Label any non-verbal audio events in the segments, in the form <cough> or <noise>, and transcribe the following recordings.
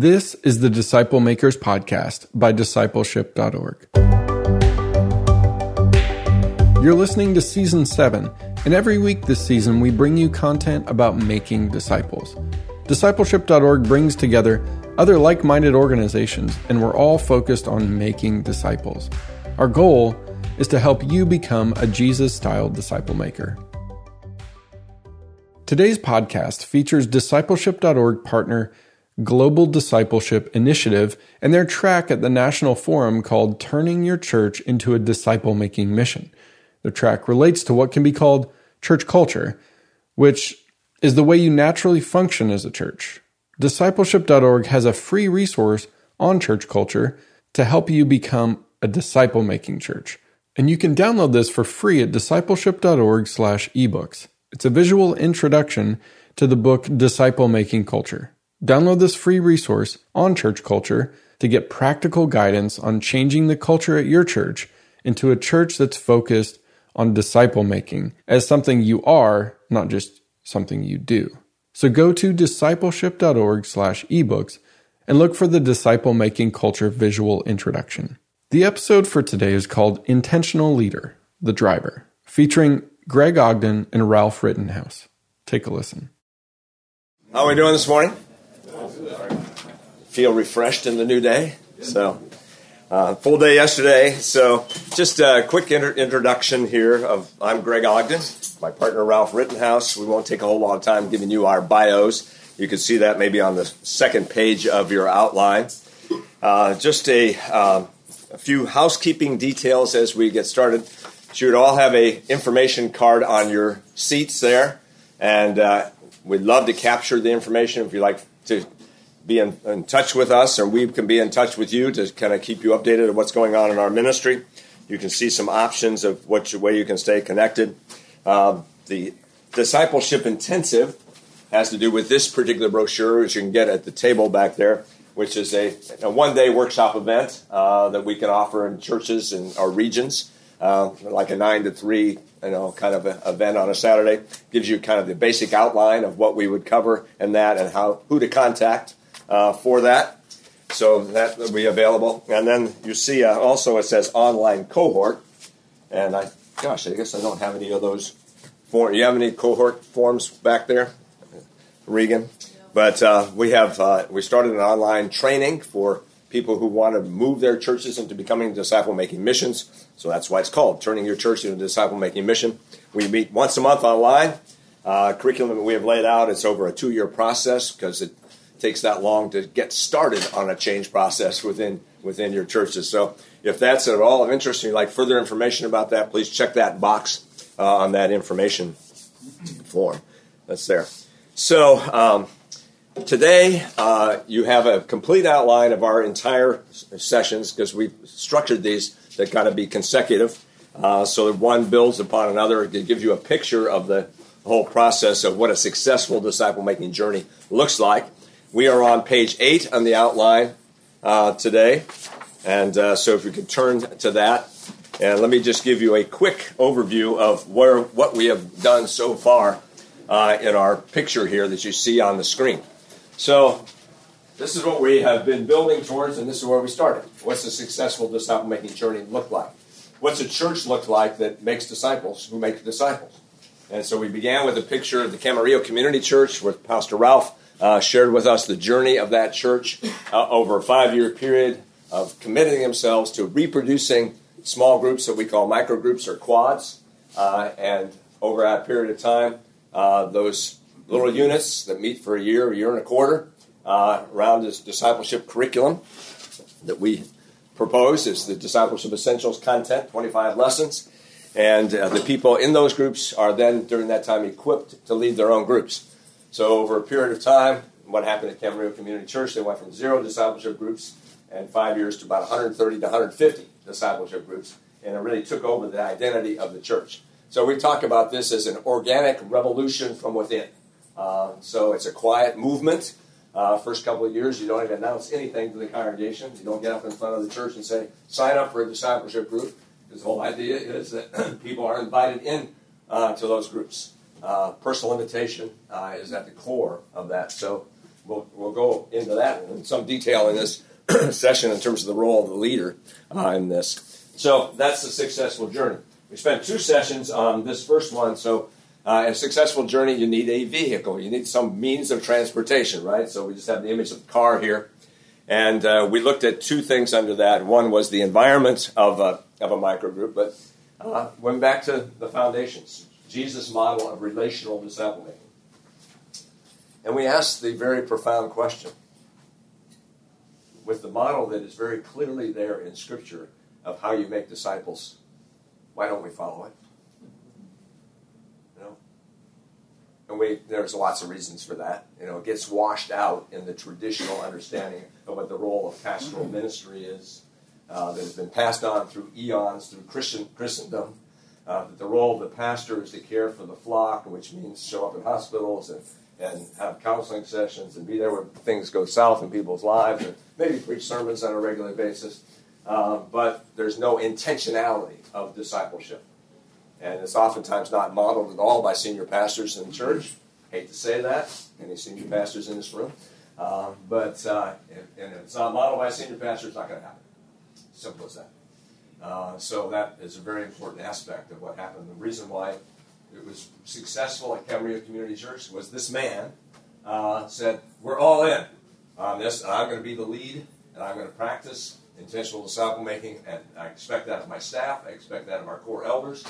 This is the Disciple Makers Podcast by discipleship.org. You're listening to Season 7, and every week this season we bring you content about making disciples. Discipleship.org brings together other like minded organizations, and we're all focused on making disciples. Our goal is to help you become a Jesus style disciple maker. Today's podcast features Discipleship.org partner Global Discipleship Initiative and their track at the National Forum called Turning Your Church into a Disciple Making Mission. The track relates to what can be called church culture, which is the way you naturally function as a church. Discipleship.org has a free resource on church culture to help you become a disciple making church. And you can download this for free at discipleship.org/ebooks. It's a visual introduction to the book Disciple Making Culture. Download this free resource on church culture to get practical guidance on changing the culture at your church into a church that's focused on disciple making as something you are, not just something you do. So go to discipleship.org slash ebooks and look for the disciple making culture visual introduction. The episode for today is called Intentional Leader, the Driver, featuring Greg Ogden and Ralph Rittenhouse. Take a listen. How are we doing this morning? Feel refreshed in the new day. So, uh, full day yesterday. So, just a quick inter- introduction here of I'm Greg Ogden, my partner Ralph Rittenhouse. We won't take a whole lot of time giving you our bios. You can see that maybe on the second page of your outline. Uh, just a, uh, a few housekeeping details as we get started. You would all have a information card on your seats there, and uh, we'd love to capture the information if you'd like to be in, in, touch with us, or we can be in touch with you to kind of keep you updated on what's going on in our ministry. You can see some options of what way you can stay connected. Um, the discipleship intensive has to do with this particular brochure, which you can get at the table back there, which is a, a one day workshop event uh, that we can offer in churches in our regions. Uh, like a nine to three, you know, kind of event on a Saturday. Gives you kind of the basic outline of what we would cover and that, and how who to contact uh, for that. So that will be available. And then you see uh, also it says online cohort, and I, gosh, I guess I don't have any of those. You have any cohort forms back there, Regan? But uh, we have uh, we started an online training for people who want to move their churches into becoming disciple making missions. So that's why it's called Turning Your Church into a Disciple Making Mission. We meet once a month online. Uh, curriculum that we have laid out, it's over a two year process because it takes that long to get started on a change process within within your churches. So if that's at all of interest and you'd like further information about that, please check that box uh, on that information form that's there. So um, Today, uh, you have a complete outline of our entire sessions because we've structured these to kind of be consecutive. Uh, so that one builds upon another. It gives you a picture of the whole process of what a successful disciple making journey looks like. We are on page eight on the outline uh, today. And uh, so if you could turn to that. And let me just give you a quick overview of where, what we have done so far uh, in our picture here that you see on the screen. So, this is what we have been building towards, and this is where we started. What's a successful disciple making journey look like? What's a church look like that makes disciples who make disciples? And so we began with a picture of the Camarillo Community Church, with Pastor Ralph uh, shared with us the journey of that church uh, over a five year period of committing themselves to reproducing small groups that we call micro groups or quads. Uh, and over that period of time, uh, those little units that meet for a year, a year and a quarter, uh, around this discipleship curriculum that we propose is the discipleship essentials content, 25 lessons. And uh, the people in those groups are then, during that time, equipped to lead their own groups. So, over a period of time, what happened at Camarillo Community Church, they went from zero discipleship groups and five years to about 130 to 150 discipleship groups. And it really took over the identity of the church. So, we talk about this as an organic revolution from within. Uh, so it's a quiet movement. Uh, first couple of years, you don't even announce anything to the congregation. You don't get up in front of the church and say, sign up for a discipleship group. Because the whole idea is that <clears throat> people are invited in uh, to those groups. Uh, personal invitation uh, is at the core of that. So we'll, we'll go into that in some detail in this <clears throat> session in terms of the role of the leader uh, in this. So that's the successful journey. We spent two sessions on this first one. So, uh, a successful journey, you need a vehicle. You need some means of transportation, right? So we just have the image of the car here. And uh, we looked at two things under that. One was the environment of a, of a microgroup, but uh, went back to the foundations, Jesus' model of relational disciple making. And we ask the very profound question with the model that is very clearly there in Scripture of how you make disciples, why don't we follow it? You know? And we, there's lots of reasons for that. You know, it gets washed out in the traditional understanding of what the role of pastoral ministry is uh, that has been passed on through eons through Christian Christendom. Uh, that the role of the pastor is to care for the flock, which means show up in hospitals and, and have counseling sessions and be there when things go south in people's lives and maybe preach sermons on a regular basis. Uh, but there's no intentionality of discipleship. And it's oftentimes not modeled at all by senior pastors in the church. Hate to say that, any senior pastors in this room. Uh, but uh, and if it's not modeled by senior pastors, it's not going to happen. Simple as that. Uh, so that is a very important aspect of what happened. The reason why it was successful at Camarillo Community Church was this man uh, said, "We're all in on this, and I'm going to be the lead, and I'm going to practice intentional disciple making, and I expect that of my staff. I expect that of our core elders.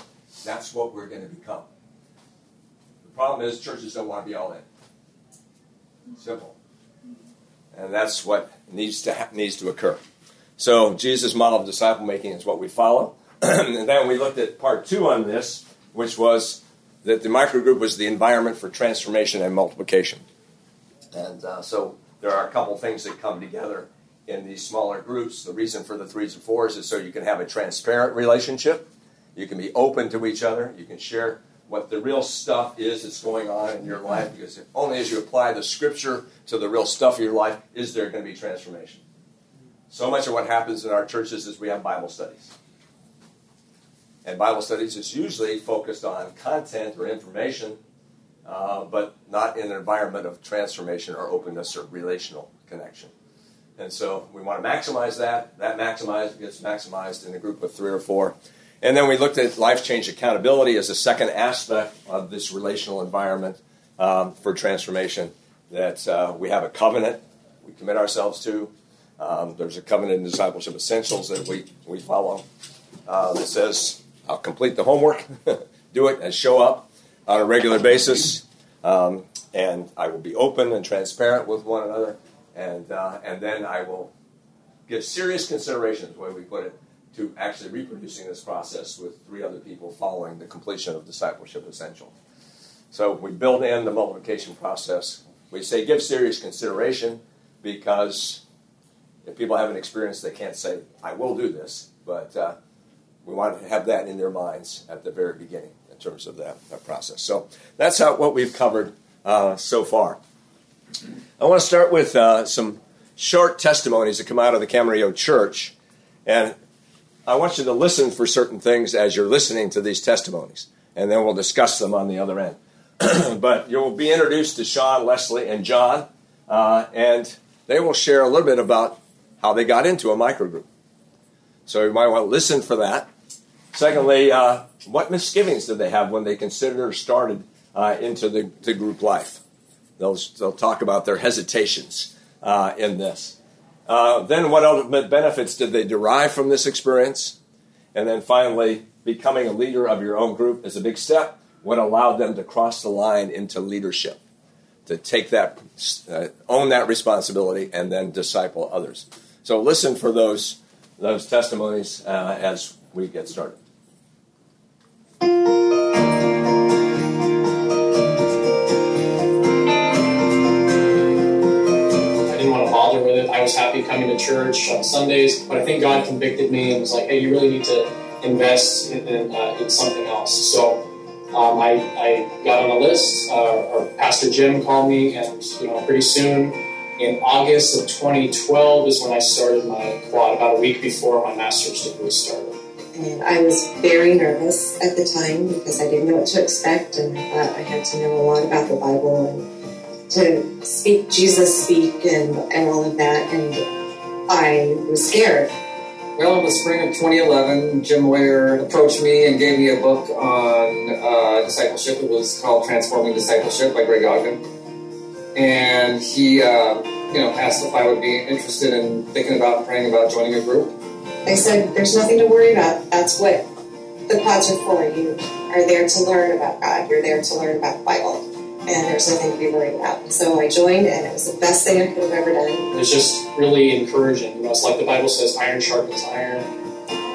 That's what we're going to become." The problem is churches don't want to be all in. Simple, and that's what needs to ha- needs to occur. So Jesus' model of disciple making is what we follow. <clears throat> and then we looked at part two on this, which was that the microgroup was the environment for transformation and multiplication. And uh, so there are a couple things that come together in these smaller groups. The reason for the threes and fours is so you can have a transparent relationship. You can be open to each other. You can share what the real stuff is that's going on in your life because only as you apply the scripture to the real stuff of your life is there going to be transformation. So much of what happens in our churches is we have Bible studies. And Bible studies is usually focused on content or information, uh, but not in an environment of transformation or openness or relational connection. And so we want to maximize that. That maximized gets maximized in a group of three or four. And then we looked at life change accountability as a second aspect of this relational environment um, for transformation. That uh, we have a covenant we commit ourselves to, um, there's a covenant and discipleship essentials that we, we follow uh, that says, I'll complete the homework, <laughs> do it, and show up on a regular basis. Um, and I will be open and transparent with one another. And, uh, and then I will give serious consideration, the way we put it, to actually reproducing this process with three other people following the completion of discipleship essential. So we build in the multiplication process. We say give serious consideration because if people haven't experienced, they can't say, I will do this. But uh, we want to have that in their minds at the very beginning in terms of that, that process. So that's how, what we've covered uh, so far. I want to start with uh, some short testimonies that come out of the Camarillo Church. And I want you to listen for certain things as you're listening to these testimonies. And then we'll discuss them on the other end. <clears throat> but you'll be introduced to Sean, Leslie, and John. Uh, and they will share a little bit about how they got into a microgroup. So you might want to listen for that. Secondly, uh, what misgivings did they have when they considered or started uh, into the, the, group life? They'll, they'll talk about their hesitations uh, in this. Uh, then, what ultimate benefits did they derive from this experience? And then finally, becoming a leader of your own group is a big step. What allowed them to cross the line into leadership? To take that, uh, own that responsibility, and then disciple others. So listen for those those testimonies uh, as we get started. I didn't want to bother with it. I was happy coming to church on Sundays, but I think God convicted me and was like, "Hey, you really need to invest in, in, uh, in something else." So um, I, I, got on a list. Uh, or Pastor Jim called me, and you know, pretty soon in August of 2012 is when I started my quad, about a week before my master's degree started. And I was very nervous at the time because I didn't know what to expect, and I thought I had to know a lot about the Bible and to speak Jesus speak and, and all of that, and I was scared. Well, in the spring of 2011, Jim Moyer approached me and gave me a book on uh, discipleship. It was called Transforming Discipleship by Greg Ogden. And he, uh, you know, asked if I would be interested in thinking about praying about joining a group. I said, There's nothing to worry about. That's what the pods are for. You are there to learn about God, you're there to learn about the Bible. And there's nothing to be worried about. So I joined, and it was the best thing I could have ever done. It was just really encouraging. You know, it's like the Bible says, iron sharpens iron.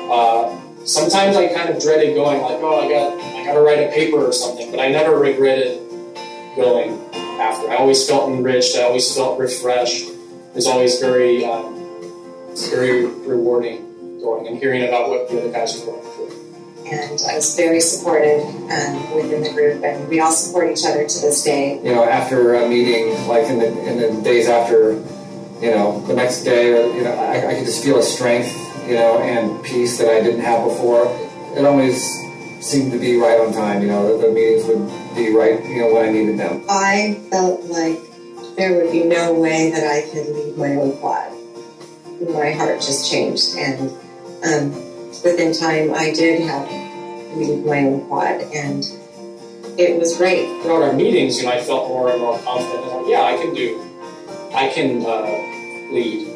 Uh, sometimes I kind of dreaded going, like, oh, I got, I got to write a paper or something, but I never regretted going after. I always felt enriched. I always felt refreshed. It was always very, um, very rewarding going and hearing about what the other guys are going through. And I was very supported um, within the group, and we all support each other to this day. You know, after a meeting, like in the, in the days after, you know, the next day, or, you know, I, I could just feel a strength, you know, and peace that I didn't have before. It always seemed to be right on time, you know, the, the meetings would be right, you know, when I needed them. I felt like there would be no way that I could lead my own quad. My heart just changed, and um, within time, I did have lead my own quad, and it was great. Throughout our meetings, you know, I felt more and more confident. Like, yeah, I can do, I can uh, lead.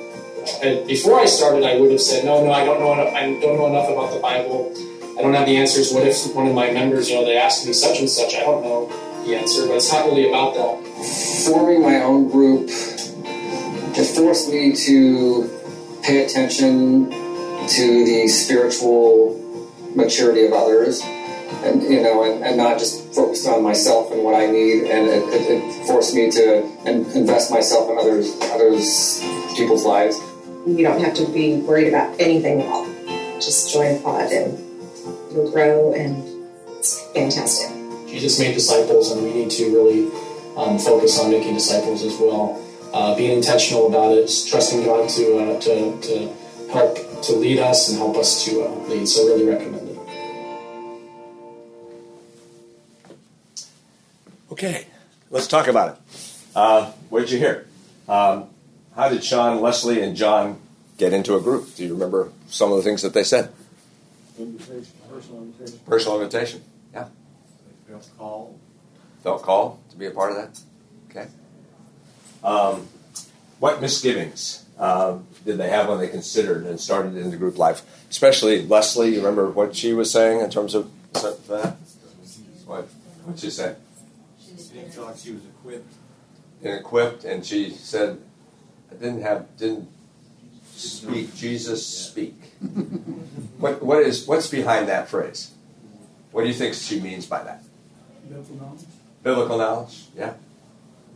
And before I started, I would have said, no, no, I don't know enough. I don't know enough about the Bible. I don't have the answers. What if one of my members, you know, they ask me such and such? I don't know the answer, but it's not really about that. Forming my own group, it forced me to pay attention to the spiritual maturity of others and you know and, and not just focus on myself and what I need and it, it, it forced me to invest myself in others others people's lives You don't have to be worried about anything at all. Just join a quad, and you'll grow, and it's fantastic. Jesus made disciples, and we need to really um, focus on making disciples as well. Uh, being intentional about it, trusting God to, uh, to, to help to lead us and help us to uh, lead. So, really recommend it. Okay, let's talk about it. Uh, what did you hear? Um, how did Sean, Leslie, and John get into a group? Do you remember some of the things that they said? Invitation, personal invitation. Personal invitation. Yeah. They felt called. Felt called to be a part of that. Okay. Um, what misgivings um, did they have when they considered and started into group life? Especially Leslie. You remember what she was saying in terms of that? What? What she said? She didn't feel like she was equipped. and equipped, and she said, "I didn't have didn't speak Jesus speak." What what is what's behind that phrase? What do you think she means by that? Biblical knowledge. Biblical knowledge, yeah,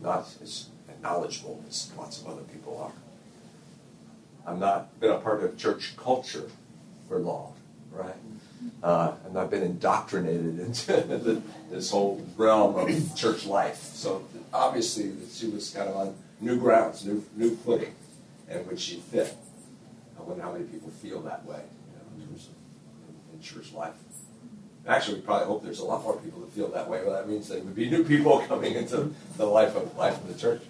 not as knowledgeable as lots of other people are. I've not been a part of church culture for long, right? Uh, I've not been indoctrinated <laughs> into the, this whole realm of church life. So obviously, she was kind of on new grounds, new new footing, and would she fit? I wonder how many people feel that way you know, in terms of in church life. Actually, we probably hope there's a lot more people that feel that way. Well, that means there would be new people <laughs> coming into the life of life of the church.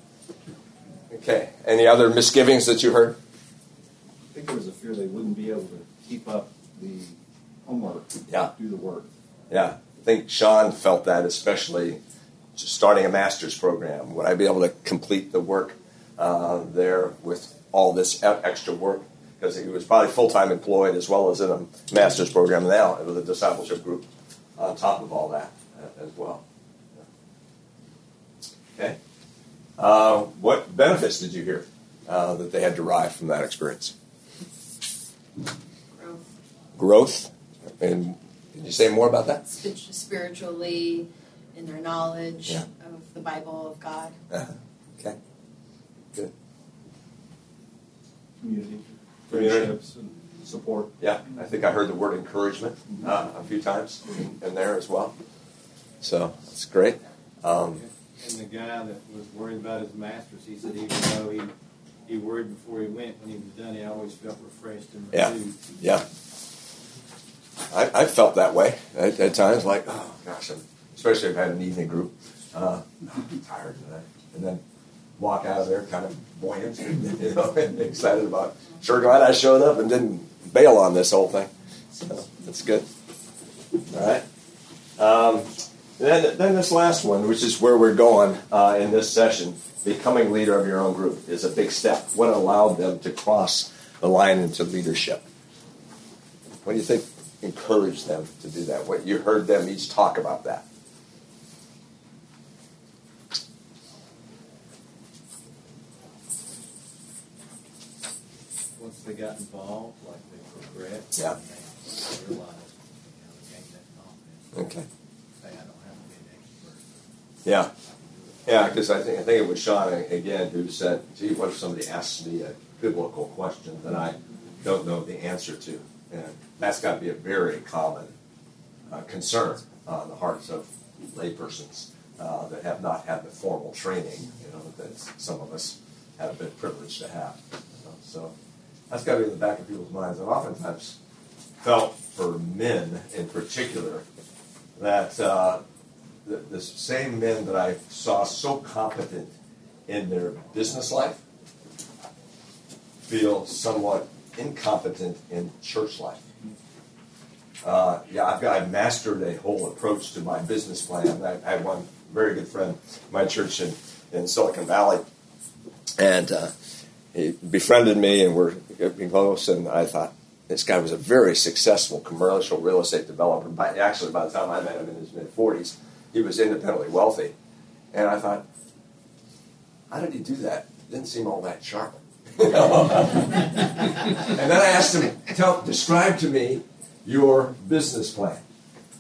Okay. Any other misgivings that you heard? I think there was a fear they wouldn't be able to keep up the homework, Yeah. do the work. Yeah, I think Sean felt that, especially starting a master's program. Would I be able to complete the work uh, there with all this extra work? Because he was probably full time employed as well as in a master's program now with a discipleship group on top of all that as well. Okay. Uh, what benefits did you hear uh, that they had derived from that experience? growth Growth. And can you say more about that? Spiritually in their knowledge Yeah. of the Bible of God. Uh-huh. Okay. Good. Community, And support. Yeah, I think I heard the word encouragement uh, a few times in, in there as well. So that's great. Um, And the guy that was worried about his masters, he said even though he, he worried before he went, when he was done, he always felt refreshed and renewed. yeah, yeah. I, I felt that way at, at times. Like, oh gosh, I'm, especially if I had an evening group. Uh, I'm tired tonight. and then walk out of there kind of buoyant, <laughs> you know, and excited about. Sure glad I showed up and didn't bail on this whole thing. So that's good. All right. Um, then, then this last one, which is where we're going uh, in this session, becoming leader of your own group is a big step. What allowed them to cross the line into leadership? What do you think encouraged them to do that? What you heard them each talk about that? Once they got involved, like they progressed. Yeah. They realized, you know, they gained that confidence. Okay. Say, I don't have to be an expert. Yeah. Yeah, because I think I think it was Sean again who said, "Gee, what if somebody asks me a biblical question that I don't know the answer to?" And that's got to be a very common uh, concern on the hearts of laypersons uh, that have not had the formal training, you know, that some of us have been privileged to have. You know? So that's got to be in the back of people's minds. I've oftentimes felt for men in particular that. Uh, the, the same men that I saw so competent in their business life feel somewhat incompetent in church life. Uh, yeah, I've got I've mastered a whole approach to my business plan. I, I had one very good friend, my church in, in Silicon Valley, and uh, he befriended me, and we're getting close. And I thought this guy was a very successful commercial real estate developer. By, actually, by the time I met him in his mid forties he was independently wealthy. And I thought, how did he do that? Didn't seem all that sharp. <laughs> and then I asked him, tell, describe to me your business plan,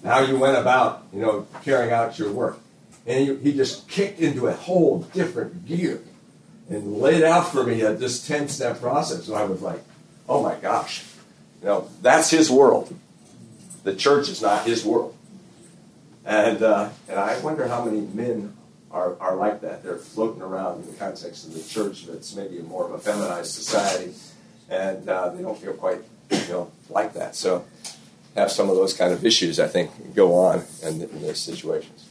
how you went about, you know, carrying out your work. And he, he just kicked into a whole different gear and laid out for me a, this 10 step process. And I was like, oh my gosh, you know, that's his world. The church is not his world. And, uh, and I wonder how many men are, are like that. They're floating around in the context of the church that's maybe more of a feminized society, and uh, they don't feel quite you know, like that. So have some of those kind of issues, I think, go on in, in those situations.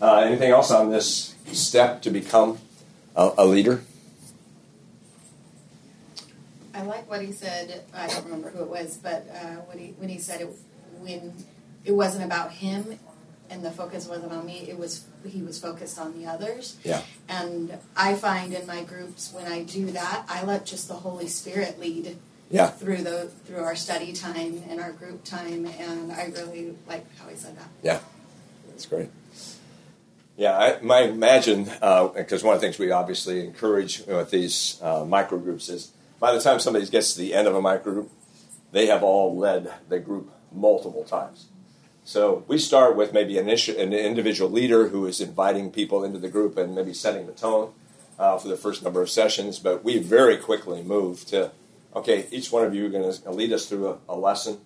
Uh, anything else on this step to become a, a leader? I like what he said. I don't remember who it was, but uh, when he when he said it, when it wasn't about him and the focus wasn't on me, it was he was focused on the others. Yeah. And I find in my groups when I do that, I let just the Holy Spirit lead. Yeah. Through the through our study time and our group time, and I really like how he said that. Yeah, that's great. Yeah, I might imagine because uh, one of the things we obviously encourage with these uh, micro groups is by the time somebody gets to the end of a micro group, they have all led the group multiple times. So we start with maybe an, issue, an individual leader who is inviting people into the group and maybe setting the tone uh, for the first number of sessions. But we very quickly move to, okay, each one of you are going to lead us through a, a lesson,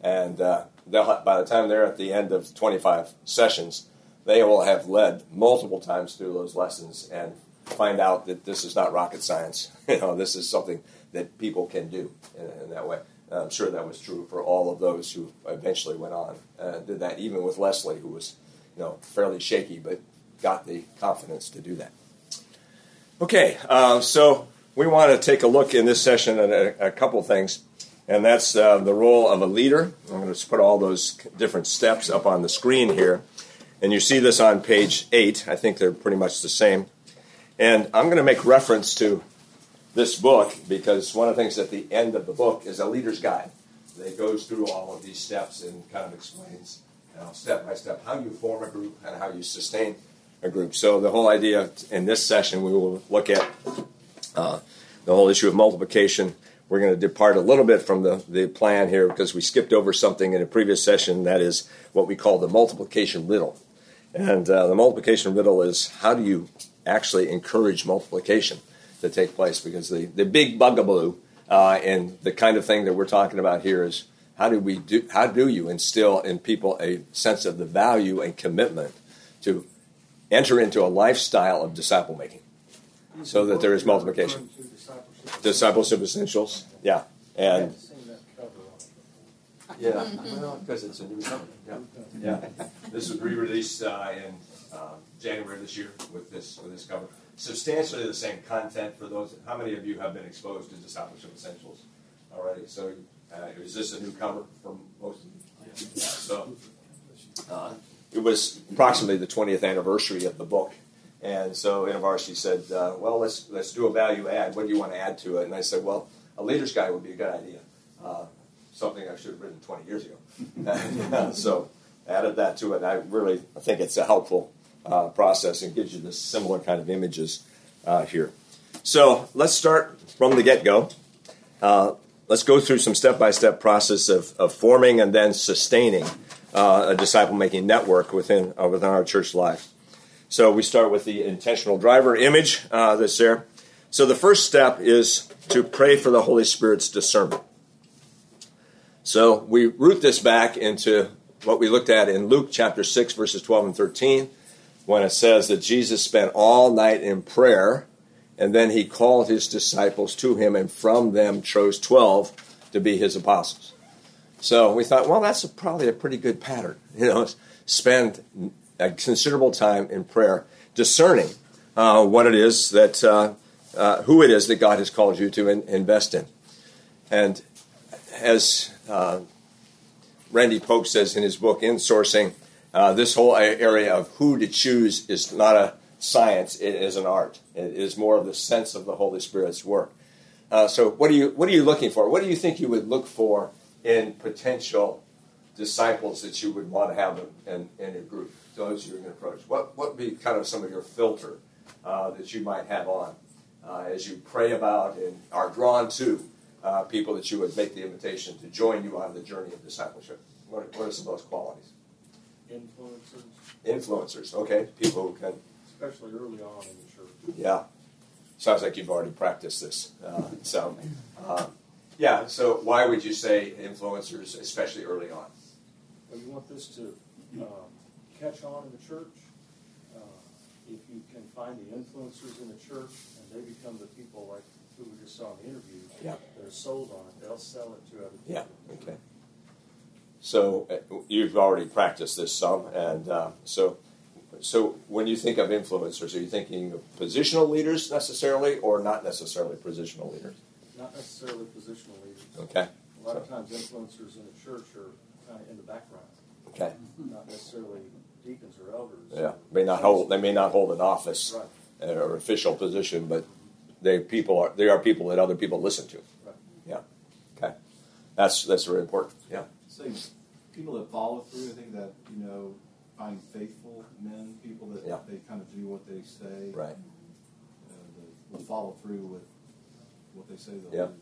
and uh, they'll by the time they're at the end of 25 sessions, they will have led multiple times through those lessons and find out that this is not rocket science. <laughs> you know, this is something that people can do in, in that way. I'm sure that was true for all of those who eventually went on. Uh, did that even with Leslie, who was, you know, fairly shaky, but got the confidence to do that. Okay, uh, so we want to take a look in this session at a, a couple things, and that's uh, the role of a leader. I'm going to put all those different steps up on the screen here, and you see this on page eight. I think they're pretty much the same. And I'm going to make reference to this book because one of the things at the end of the book is a leader's guide that goes through all of these steps and kind of explains you know, step by step how you form a group and how you sustain a group. So the whole idea in this session, we will look at uh, the whole issue of multiplication. We're going to depart a little bit from the, the plan here because we skipped over something in a previous session that is what we call the multiplication riddle. And uh, the multiplication riddle is how do you actually encourage multiplication? To take place because the, the big bugaboo uh, and the kind of thing that we're talking about here is how do we do how do you instill in people a sense of the value and commitment to enter into a lifestyle of disciple making? So that there is multiplication. Discipleship essentials. Yeah. And yeah. Because it's a new cover yeah. Yeah. This was re-released uh, in uh, January this year with this with this cover substantially the same content for those. How many of you have been exposed to Discipleship Essentials already? So, uh, is this a newcomer for most of you? Yeah. So, uh, it was approximately the 20th anniversary of the book. And so InterVarsity said, uh, well, let's, let's do a value add. What do you want to add to it? And I said, well, a leader's guide would be a good idea. Uh, something I should have written 20 years ago. <laughs> so added that to it. I really I think it's a helpful uh, process and gives you this similar kind of images uh, here. So let's start from the get-go. Uh, let's go through some step-by-step process of, of forming and then sustaining uh, a disciple-making network within, uh, within our church life. So we start with the intentional driver image uh, that's there. So the first step is to pray for the Holy Spirit's discernment. So we root this back into what we looked at in Luke chapter 6, verses 12 and 13, when it says that Jesus spent all night in prayer, and then he called his disciples to him, and from them chose 12 to be his apostles. So we thought, well, that's a, probably a pretty good pattern. <laughs> You know, spend a considerable time in prayer, discerning uh, what it is that, uh, uh, who it is that God has called you to in, invest in. And as uh, Randy Pope says in his book, Insourcing, uh, this whole area of who to choose is not a science, it is an art. It is more of the sense of the Holy Spirit's work. Uh, so, what are, you, what are you looking for? What do you think you would look for in potential disciples that you would want to have in, in your group? Those you're going to approach. What, what would be kind of some of your filter uh, that you might have on uh, as you pray about and are drawn to uh, people that you would make the invitation to join you on the journey of discipleship? What what are some of those qualities? Influencers. Influencers, okay. People who can. Especially early on in the church. Yeah. Sounds like you've already practiced this. Uh, so, uh, yeah, so why would you say influencers, especially early on? Well, you want this to um, catch on in the church. Uh, if you can find the influencers in the church and they become the people like who we just saw in the interview, yeah. they're sold on it, they'll sell it to other people. Yeah, okay. So uh, you've already practiced this some, and uh, so so when you think of influencers, are you thinking of positional leaders necessarily, or not necessarily positional leaders? Not necessarily positional leaders. Okay. A lot so. of times, influencers in the church are kind of in the background. Okay. Not necessarily deacons or elders. Yeah, may not hold. They may not hold an office right. or official position, but they people are. They are people that other people listen to. Right. Yeah. Okay. That's that's very important. Yeah. So people that follow through, I think that you know find faithful men, people that yeah. they kind of do what they say. Right. Uh, will follow through with what they say yeah. do.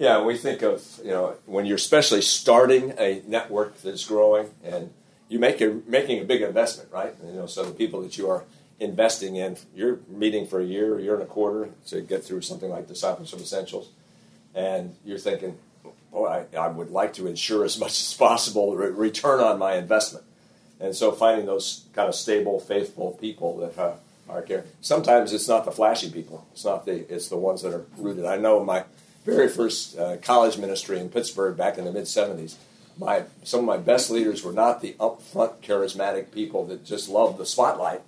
Yeah, we think of you know when you're especially starting a network that's growing, and you make a making a big investment, right? You know, so the people that you are investing in, you're meeting for a year, a year and a quarter to get through something like Discipleship Essentials, and you're thinking, I, I would like to ensure as much as possible re- return on my investment, and so finding those kind of stable, faithful people that uh, are here. Sometimes it's not the flashy people; it's not the it's the ones that are rooted. I know my very first uh, college ministry in Pittsburgh back in the mid 70s, my, some of my best leaders were not the upfront charismatic people that just loved the spotlight.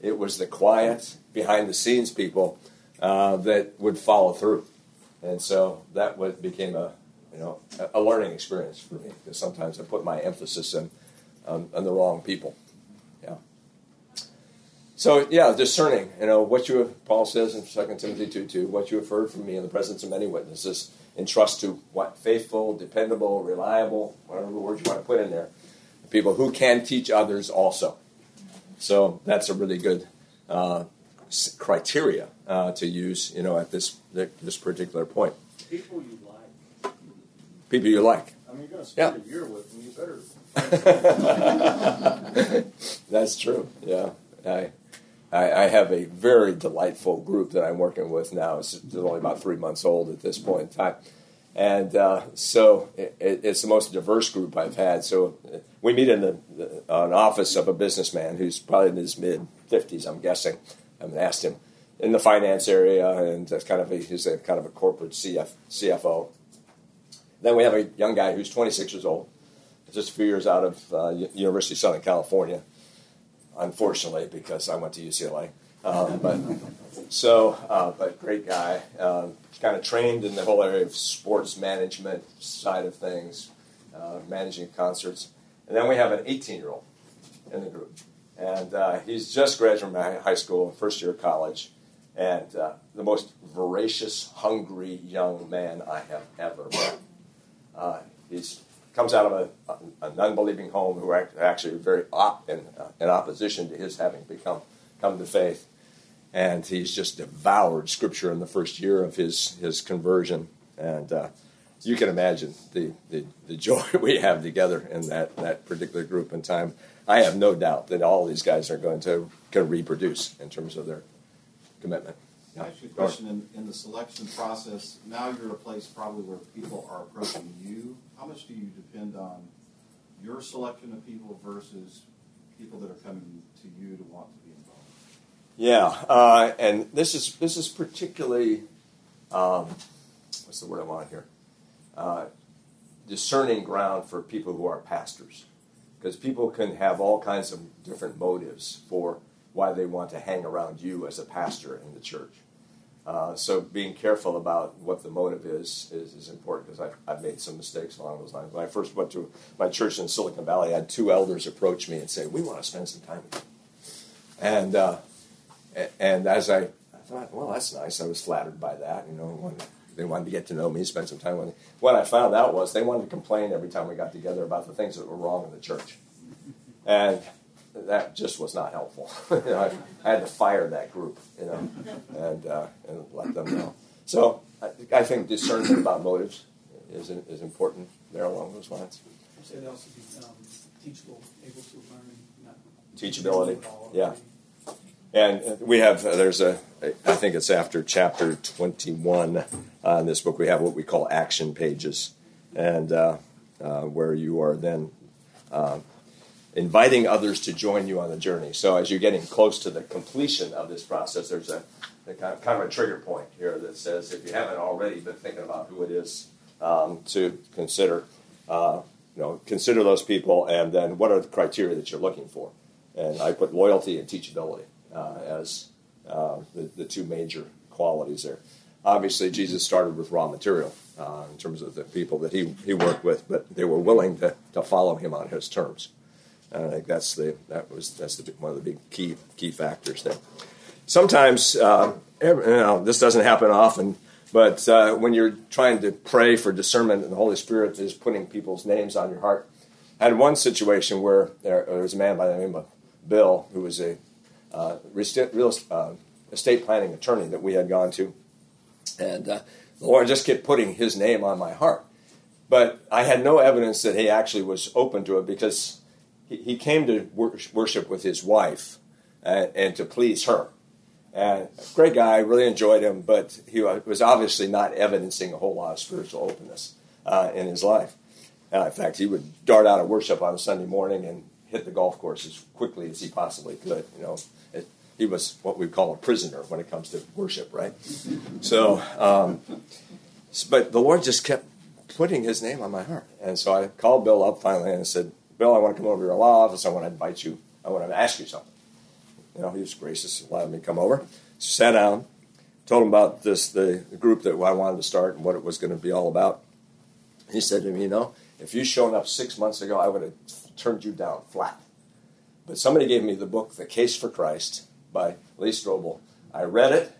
It was the quiet, behind the scenes people uh, that would follow through. And so that became a, you know, a learning experience for me because sometimes I put my emphasis in, on, on the wrong people. Yeah. So yeah, discerning. You know what you have. Paul says in 2 Timothy two two, what you have heard from me in the presence of many witnesses, entrust to what faithful, dependable, reliable, whatever word you want to put in there, people who can teach others also. So that's a really good uh, criteria uh, to use. You know, at this this particular point. People you. People you like. I mean, you're going to spend Yeah. a year with them. You better. <laughs> That's true. Yeah, I, I, I have a very delightful group that I'm working with now. It's, only about three months old at this point in time, and uh, so it, it's the most diverse group I've had. So we meet in the, the an office of a businessman who's probably in his mid fifties, I'm guessing. I haven't asked him in the finance area, and that's kind of a, he's a kind of a corporate CF, CFO. Then we have a young guy who's 26 years old, just a few years out of uh, University of Southern California, unfortunately, because I went to UCLA. Um, but so, uh, but great guy. Um, kind of trained in the whole area of sports management side of things, uh, managing concerts. And then we have an 18 year old in the group. And uh, he's just graduated from high school, first year of college, and uh, the most voracious, hungry young man I have ever met. Uh, he comes out of a, an unbelieving home who are actually very op- in, uh, in opposition to his having become come to faith. And he's just devoured scripture in the first year of his his conversion. And uh, you can imagine the, the, the joy <laughs> we have together in that, that particular group and time. I have no doubt that all these guys are going to, to reproduce in terms of their commitment I ask you a question in, in the selection process. Now you're at a place probably where people are approaching you. How much do you depend on your selection of people versus people that are coming to you to want to be involved? yeah, uh, and this is this is particularly um, what's the word I want here? Uh, discerning ground for people who are pastors, because people can have all kinds of different motives for why they want to hang around you as a pastor in the church. Uh, so being careful about what the motive is is, is important because I've, I've made some mistakes along those lines. When I first went to my church in Silicon Valley, I had two elders approach me and say, "We want to spend some time with you," and uh, and as I, I thought, well, that's nice. I was flattered by that. You know, they wanted to get to know me, spend some time with me. What I found out was they wanted to complain every time we got together about the things that were wrong in the church, and that just was not helpful. <laughs> you know, I, I, had to fire that group, you know, and uh, and let them know. So I, I think discernment about motives is is important there along those lines. Say they also be um, teachable, able to learn. Not Teachability, yeah. And we have, uh, there's a, I think it's after chapter 21 uh, in this book, we have what we call action pages, and uh, uh, where you are then uh, inviting others to join you on the journey. So as you're getting close to the completion of this process, there's a, a kind, of, kind, of, a trigger point here that says if you haven't already been thinking about who it is um, to consider, uh, you know, consider those people, and then what are the criteria that you're looking for. And I put loyalty and teachability uh, as uh, the, the two major qualities there. Obviously, Jesus started with raw material uh, in terms of the people that he, he worked with, but they were willing to, to follow him on his terms. And I think that's the that was that's the, one of the big key key factors there. Sometimes uh, every, you know, this doesn't happen often, but uh, when you're trying to pray for discernment and the Holy Spirit is putting people's names on your heart, I had one situation where there, there was a man by the name of Bill who was a uh, real uh, estate planning attorney that we had gone to. And uh, the Lord just kept putting his name on my heart. But I had no evidence that he actually was open to it because he, came to worship with his wife and, and to please her. And great guy, really enjoyed him, but he was obviously not evidencing a whole lot of spiritual openness uh, in his life. Uh, in fact, he would dart out of worship on a Sunday morning and hit the golf course as quickly as he possibly could. You know, it, he was what we call a prisoner when it comes to worship, right? So, um, but the Lord just kept putting His name on my heart, and so I called Bill up finally and said, "Bill, I want to come over to your law office. I want to invite you. I want to ask you something." You know, he was gracious, allowed me to come over. Sat down, told him about this the group that I wanted to start and what it was going to be all about. He said to me, "You know, if you'd shown up six months ago, I would have turned you down flat. But somebody gave me the book, The Case for Christ by Lee Strobel. I read it,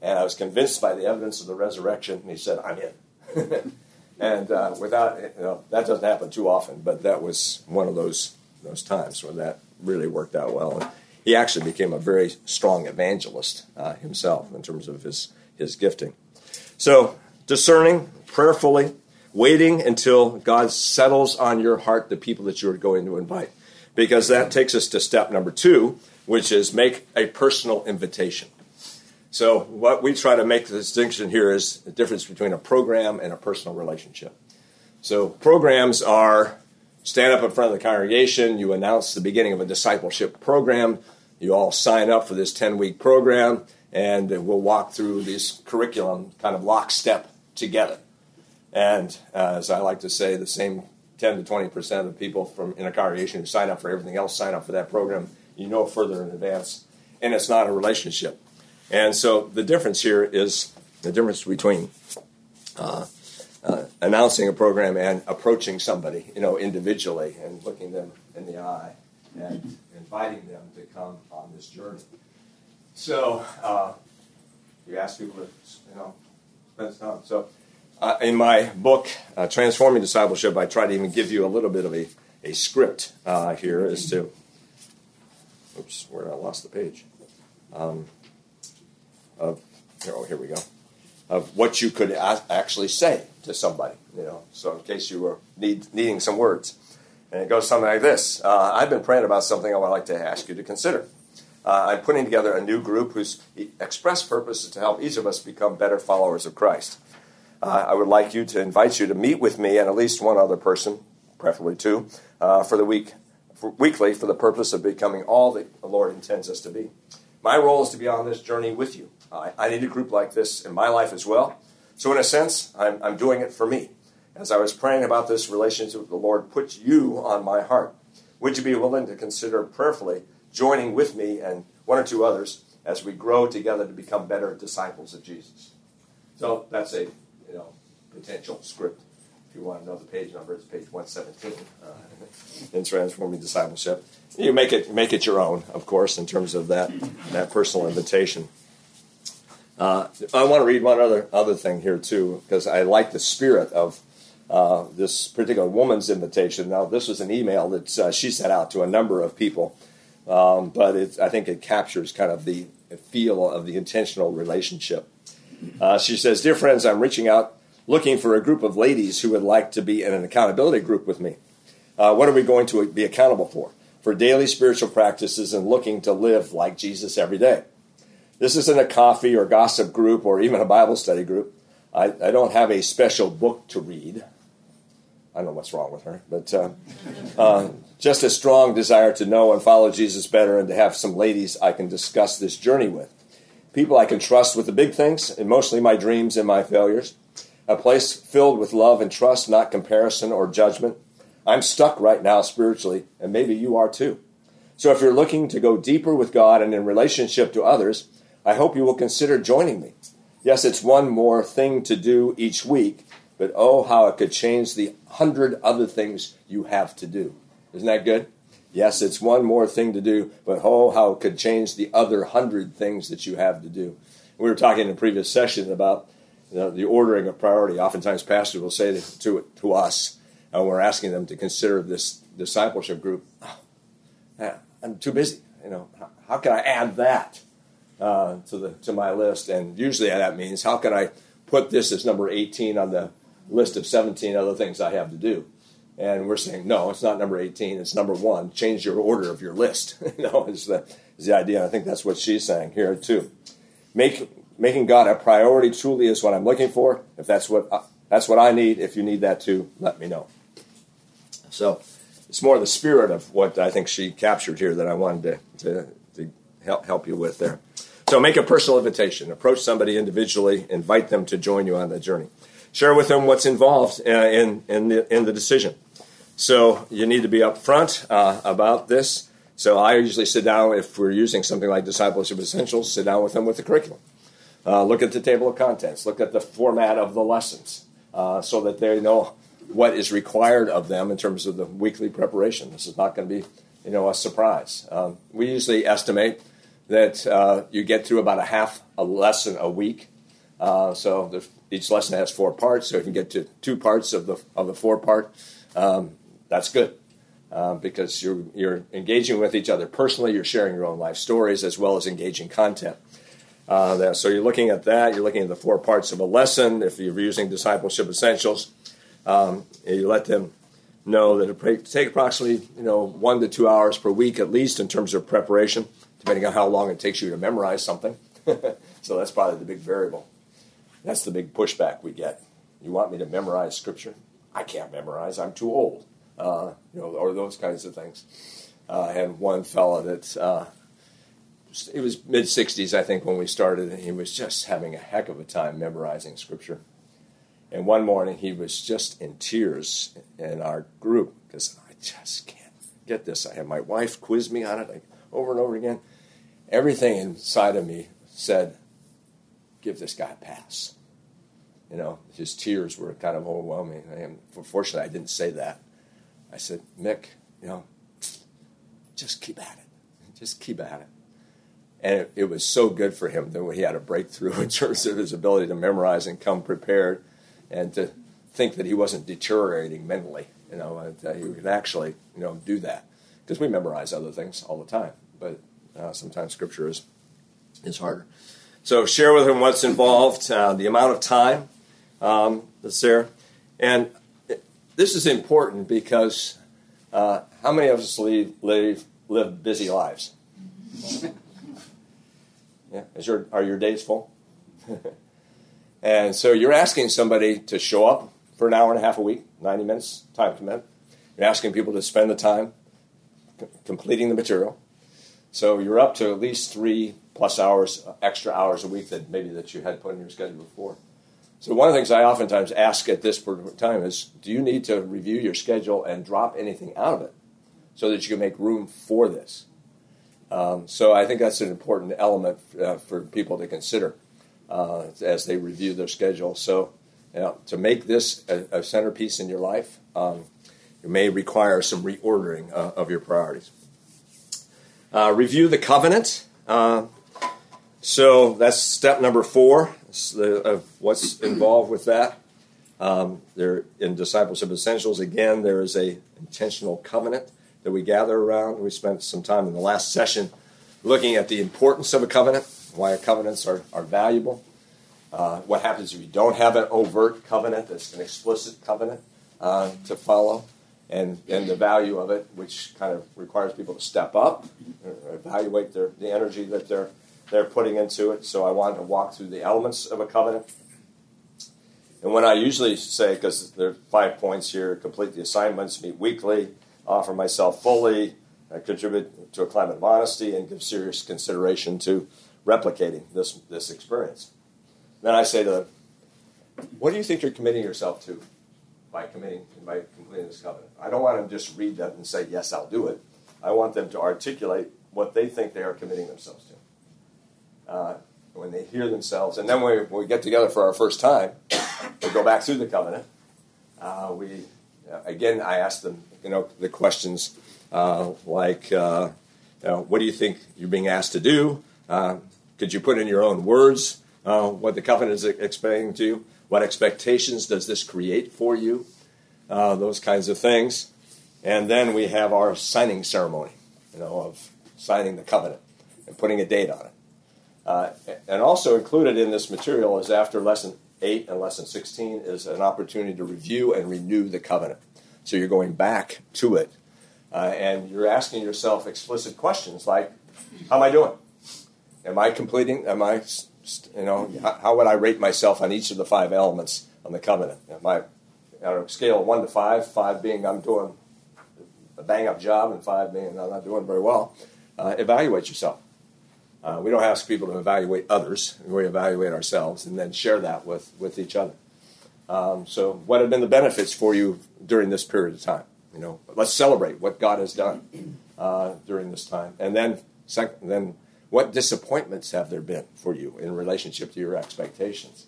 and I was convinced by the evidence of the resurrection, and he said, I'm in. <laughs> and uh, without, you know, that doesn't happen too often, but that was one of those, those times when that really worked out well. And he actually became a very strong evangelist uh, himself in terms of his, his gifting. So, discerning, prayerfully, waiting until God settles on your heart the people that you're going to invite. Because that takes us to step number two, which is make a personal invitation. So, what we try to make the distinction here is the difference between a program and a personal relationship. So, programs are stand up in front of the congregation, you announce the beginning of a discipleship program, you all sign up for this 10 week program, and we'll walk through this curriculum kind of lockstep together. And uh, as I like to say, the same 10 to 20 percent of the people from in a congregation who sign up for everything else sign up for that program. You know further in advance. and it's not a relationship. And so the difference here is the difference between uh, uh, announcing a program and approaching somebody, you know, individually and looking them in the eye and inviting them to come on this journey. So uh, you ask people to, you know, spend time. So uh, in my book, uh, Transforming Discipleship, I try to even give you a little bit of a, a script uh, here as to, oops, where I lost the page. Um, of, oh, here we go. Of what you could a- actually say to somebody, you know, so in case you were need, needing some words. And it goes something like this uh, I've been praying about something I would like to ask you to consider. Uh, I'm putting together a new group whose express purpose is to help each of us become better followers of Christ. Uh, I would like you to invite you to meet with me and at least one other person, preferably two, uh, for the week, for, weekly, for the purpose of becoming all that the Lord intends us to be. My role is to be on this journey with you. I, I need a group like this in my life as well. So, in a sense, I'm, I'm doing it for me. As I was praying about this relationship, the Lord put you on my heart. Would you be willing to consider prayerfully joining with me and one or two others as we grow together to become better disciples of Jesus? So that's a you know potential script. If you want to know the page number, it's page 117 uh, <laughs> in Transforming Discipleship. You make it make it your own, of course, in terms of that that personal invitation. Uh, I want to read one other other thing here too, because I like the spirit of uh, this particular woman's invitation. Now, this was an email that uh, she sent out to a number of people, um, but it, I think it captures kind of the feel of the intentional relationship. Uh, she says, "Dear friends, I'm reaching out looking for a group of ladies who would like to be in an accountability group with me. Uh, what are we going to be accountable for? For daily spiritual practices and looking to live like Jesus every day." This isn't a coffee or gossip group or even a Bible study group. I, I don't have a special book to read. I don't know what's wrong with her, but uh, uh, just a strong desire to know and follow Jesus better and to have some ladies I can discuss this journey with. People I can trust with the big things, and mostly my dreams and my failures. A place filled with love and trust, not comparison or judgment. I'm stuck right now spiritually, and maybe you are too. So if you're looking to go deeper with God and in relationship to others, I hope you will consider joining me. Yes, it's one more thing to do each week, but oh, how it could change the hundred other things you have to do. Isn't that good? Yes, it's one more thing to do, but oh, how it could change the other hundred things that you have to do. We were talking in a previous session about you know, the ordering of priority. Oftentimes, pastors will say to, to, to us, and we're asking them to consider this discipleship group. Oh, I'm too busy. You know, how, how can I add that? Uh, to the to my list, and usually that means how can I put this as number 18 on the list of 17 other things I have to do. And we're saying no, it's not number 18. It's number one. Change your order of your list. <laughs> you know, is the is the idea. I think that's what she's saying here too. Make making God a priority truly is what I'm looking for. If that's what I, that's what I need. If you need that too, let me know. So it's more the spirit of what I think she captured here that I wanted to, to, to help help you with there. So make a personal invitation. Approach somebody individually. Invite them to join you on that journey. Share with them what's involved uh, in, in, the, in the decision. So you need to be upfront uh, about this. So I usually sit down, if we're using something like Discipleship Essentials, sit down with them with the curriculum. Uh, look at the table of contents. Look at the format of the lessons uh, so that they know what is required of them in terms of the weekly preparation. This is not going to be, you know, a surprise. Um, we usually estimate that uh, you get through about a half a lesson a week. Uh, so each lesson has four parts. So if you get to two parts of the of the four part, um, that's good uh, because you're you're engaging with each other personally. You're sharing your own life stories as well as engaging content. Uh, so you're looking at that. You're looking at the four parts of a lesson. If you're using discipleship essentials, um, you let them know that it take approximately you know one to two hours per week at least in terms of preparation depending on how long it takes you to memorize something. <laughs> so that's probably the big variable. That's the big pushback we get. You want me to memorize scripture? I can't memorize. I'm too old. Uh, you know, or those kinds of things. Uh, one fellow that uh, it was mid 60s, I think, when we started, and he was just having a heck of a time memorizing scripture. And one morning, he was just in tears in our group because I just can't get this. I had my wife quiz me on it over and over again. Everything inside of me said, give this guy a pass. You know, his tears were kind of overwhelming. And fortunately, I didn't say that. I said, Mick, you know, just keep at it. Just keep at it. And it, it was so good for him that he had a breakthrough <laughs> in terms of his ability to memorize and come prepared and to think that he wasn't deteriorating mentally, you know, that he could actually, you know, do that. Because we memorize other things all the time, but uh, sometimes scripture is, is harder. So share with him what's involved, uh, the amount of time um, that's there. And this is important because uh, how many of us live, live, live busy lives? <laughs> yeah, is your, are your days full? <laughs> and so you're asking somebody to show up for an hour and a half a week, 90 minutes time commitment. You're asking people to spend the time c- completing the material. So you're up to at least three plus hours, extra hours a week that maybe that you had put in your schedule before. So one of the things I oftentimes ask at this time is, do you need to review your schedule and drop anything out of it so that you can make room for this? Um, so I think that's an important element uh, for people to consider uh, as they review their schedule. So you know, to make this a, a, centerpiece in your life, um, you may require some reordering uh, of your priorities. Uh, review the covenant. Uh, so that's step number four of what's involved with that. Um, there in discipleship essentials again, there is a intentional covenant that we gather around. We spent some time in the last session looking at the importance of a covenant, why covenants are, are valuable. Uh, what happens if you don't have an overt covenant, that's an explicit covenant uh, to follow, and, and the value of it, which kind of requires people to step up, evaluate their, the energy that they're they're putting into it. So I wanted to walk through the elements of a covenant. And when I usually say, because there are five points here complete the assignments, meet weekly, offer myself fully, uh, contribute to a climate of honesty, and give serious consideration to replicating this, this experience. Then I say to them, What do you think you're committing yourself to by committing by this covenant? I don't want them to just read that and say, Yes, I'll do it. I want them to articulate what they think they are committing themselves to uh, when they hear themselves. And then when we get together for our first time, <coughs> we go back through the covenant. Uh, we uh, again, I ask them, you know, the questions uh, like, uh, you know, what do you think you're being asked to do? Uh, could you put in your own words what the covenant is expecting to you? What expectations does this create for you? Those kinds of things. And then we have our signing ceremony, you know, of signing the covenant and putting a date on it. Uh, and also included in this material is after lesson 8 and lesson 16 is an opportunity to review and renew the covenant. So you're going back to it uh, and you're asking yourself explicit questions like, how am I doing? Am I completing? Am I, you know, how would I rate myself on each of the five elements on the covenant? Am I on a scale of one to five, five being I'm doing a bang up job and five being I'm not doing very well? Uh, evaluate yourself. Uh, we don't ask people to evaluate others. We evaluate ourselves and then share that with, with each other. Um, so, what have been the benefits for you during this period of time? You know, let's celebrate what God has done uh, during this time, and then, second, then what disappointments have there been for you in relationship to your expectations?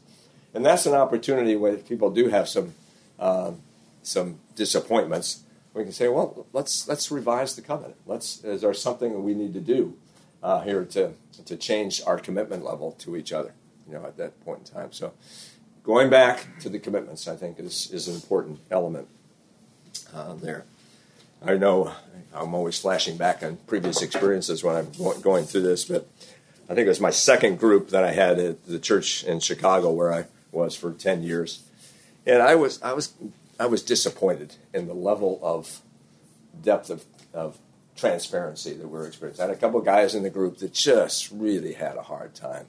And that's an opportunity where people do have some um, some disappointments. We can say, well, let's let's revise the covenant. Let's is there something that we need to do uh, here to to change our commitment level to each other. You know, at that point in time. So, going back to the commitments, I think is is an important element uh, there. I know I'm always flashing back on previous experiences when I'm going through this, but I think it was my second group that I had at the church in Chicago where I was for 10 years. And I was, I was, I was disappointed in the level of depth of, of transparency that we're experiencing. I had a couple of guys in the group that just really had a hard time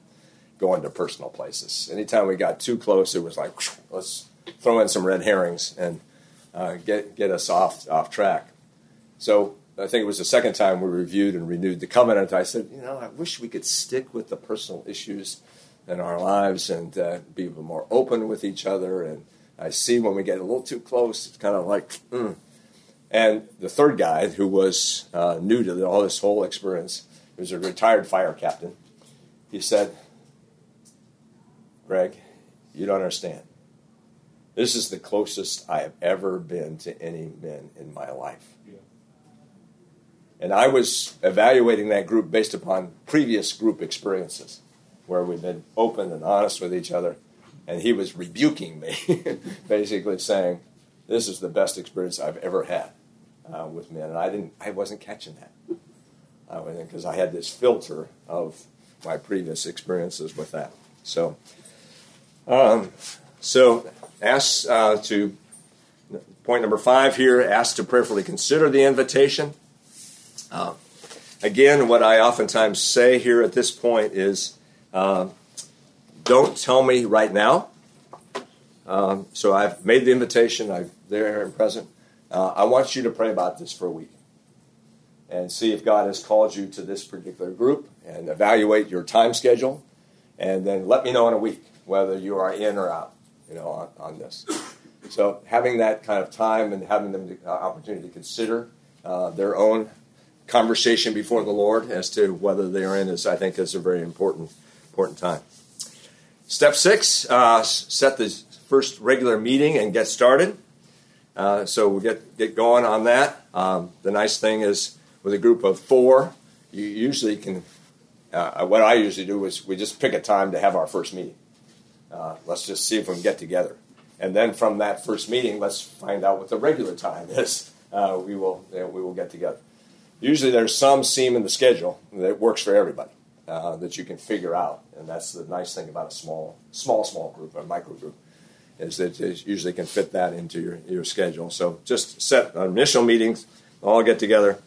going to personal places. Anytime we got too close, it was like, let's throw in some red herrings and uh, get get us off off track. So I think it was the second time we reviewed and renewed the covenant. I said, you know, I wish we could stick with the personal issues in our lives and uh, be more open with each other. And I see when we get a little too close, it's kind of like, mm, and the third guy, who was uh, new to the, all this whole experience, he was a retired fire captain. He said, Greg, you don't understand. This is the closest I have ever been to any men in my life. And I was evaluating that group based upon previous group experiences where we've been open and honest with each other. And he was rebuking me, <laughs> basically saying, This is the best experience I've ever had uh, with men. And I, didn't, I wasn't catching that because uh, I had this filter of my previous experiences with that. So, um, so ask uh, to point number five here ask to prayerfully consider the invitation. Uh, again, what I oftentimes say here at this point is uh, don't tell me right now. Um, so I've made the invitation, I'm there and present. Uh, I want you to pray about this for a week and see if God has called you to this particular group and evaluate your time schedule. And then let me know in a week whether you are in or out, you know, on, on this. So having that kind of time and having them the uh, opportunity to consider uh, their own conversation before the Lord as to whether they are in is, I think, is a very important important time. Step six: uh, set the first regular meeting and get started. Uh, so we'll get get going on that. Um, the nice thing is with a group of four, you usually can. Uh, what I usually do is we just pick a time to have our first meeting. Uh, let's just see if we can get together, and then from that first meeting, let's find out what the regular time <laughs> is. Uh, we will we will get together. Usually, there's some seam in the schedule that works for everybody uh, that you can figure out, and that's the nice thing about a small small small group, a micro group is that it usually can fit that into your, your schedule. So just set initial meetings, all get together,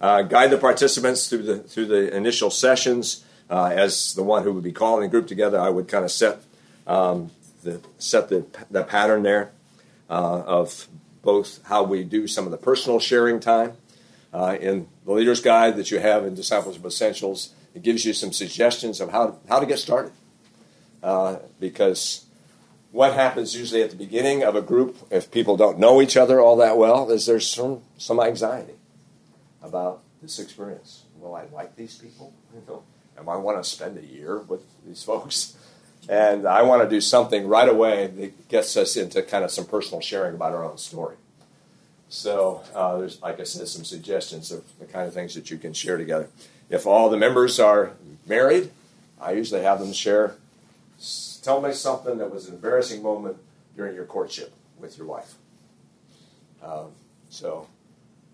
uh, guide the participants through the through the initial sessions. Uh, as the one who would be calling the group together, I would kind of set um, the set the the pattern there uh, of both how we do some of the personal sharing time uh, in the leader's guide that you have in Discipleship Essentials. It gives you some suggestions of how how to get started uh, because what happens usually at the beginning of a group if people don't know each other all that well is there's some some anxiety about this experience. Will I like these people? <laughs> You know, am I want to spend a year with these folks? And I want to do something right away that gets us into kind of some personal sharing about our own story. So uh, there's, like I said, some suggestions of the kind of things that you can share together. If all the members are married, I usually have them share. Tell me something that was an embarrassing moment during your courtship with your wife. Um, so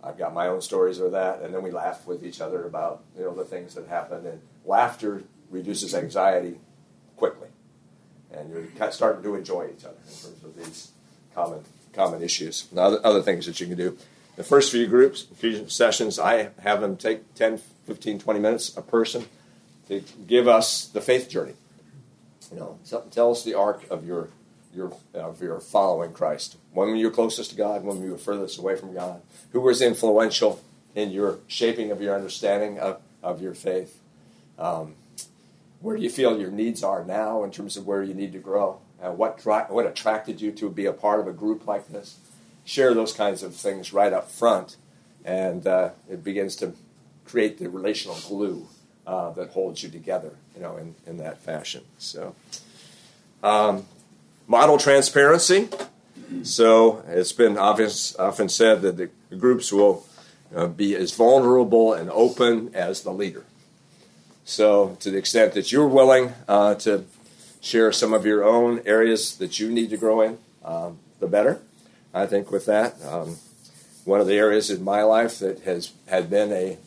I've got my own stories of that, and then we laugh with each other about you know the things that happen. And laughter reduces anxiety quickly, and you're starting to enjoy each other in terms of these common common issues and other, other things that you can do. The first few groups, few sessions, I have them take 10, 15, 20 minutes a person to give us the faith journey. You know, tell us the arc of your your of your following Christ. When were you closest to God? When were you furthest away from God? Who was influential in your shaping of your understanding of, of your faith? Um, where do you feel your needs are now in terms of where you need to grow? Uh, what what attracted you to be a part of a group like this? Share those kinds of things right up front, and uh, it begins to create the relational glue uh, that holds you together, you know, in, in that fashion. So, um, model transparency. So it's been obvious, often said that the groups will uh, be as vulnerable and open as the leader. So, to the extent that you're willing uh, to share some of your own areas that you need to grow in, um, the better. I think with that, um, one of the areas in my life that has had been a,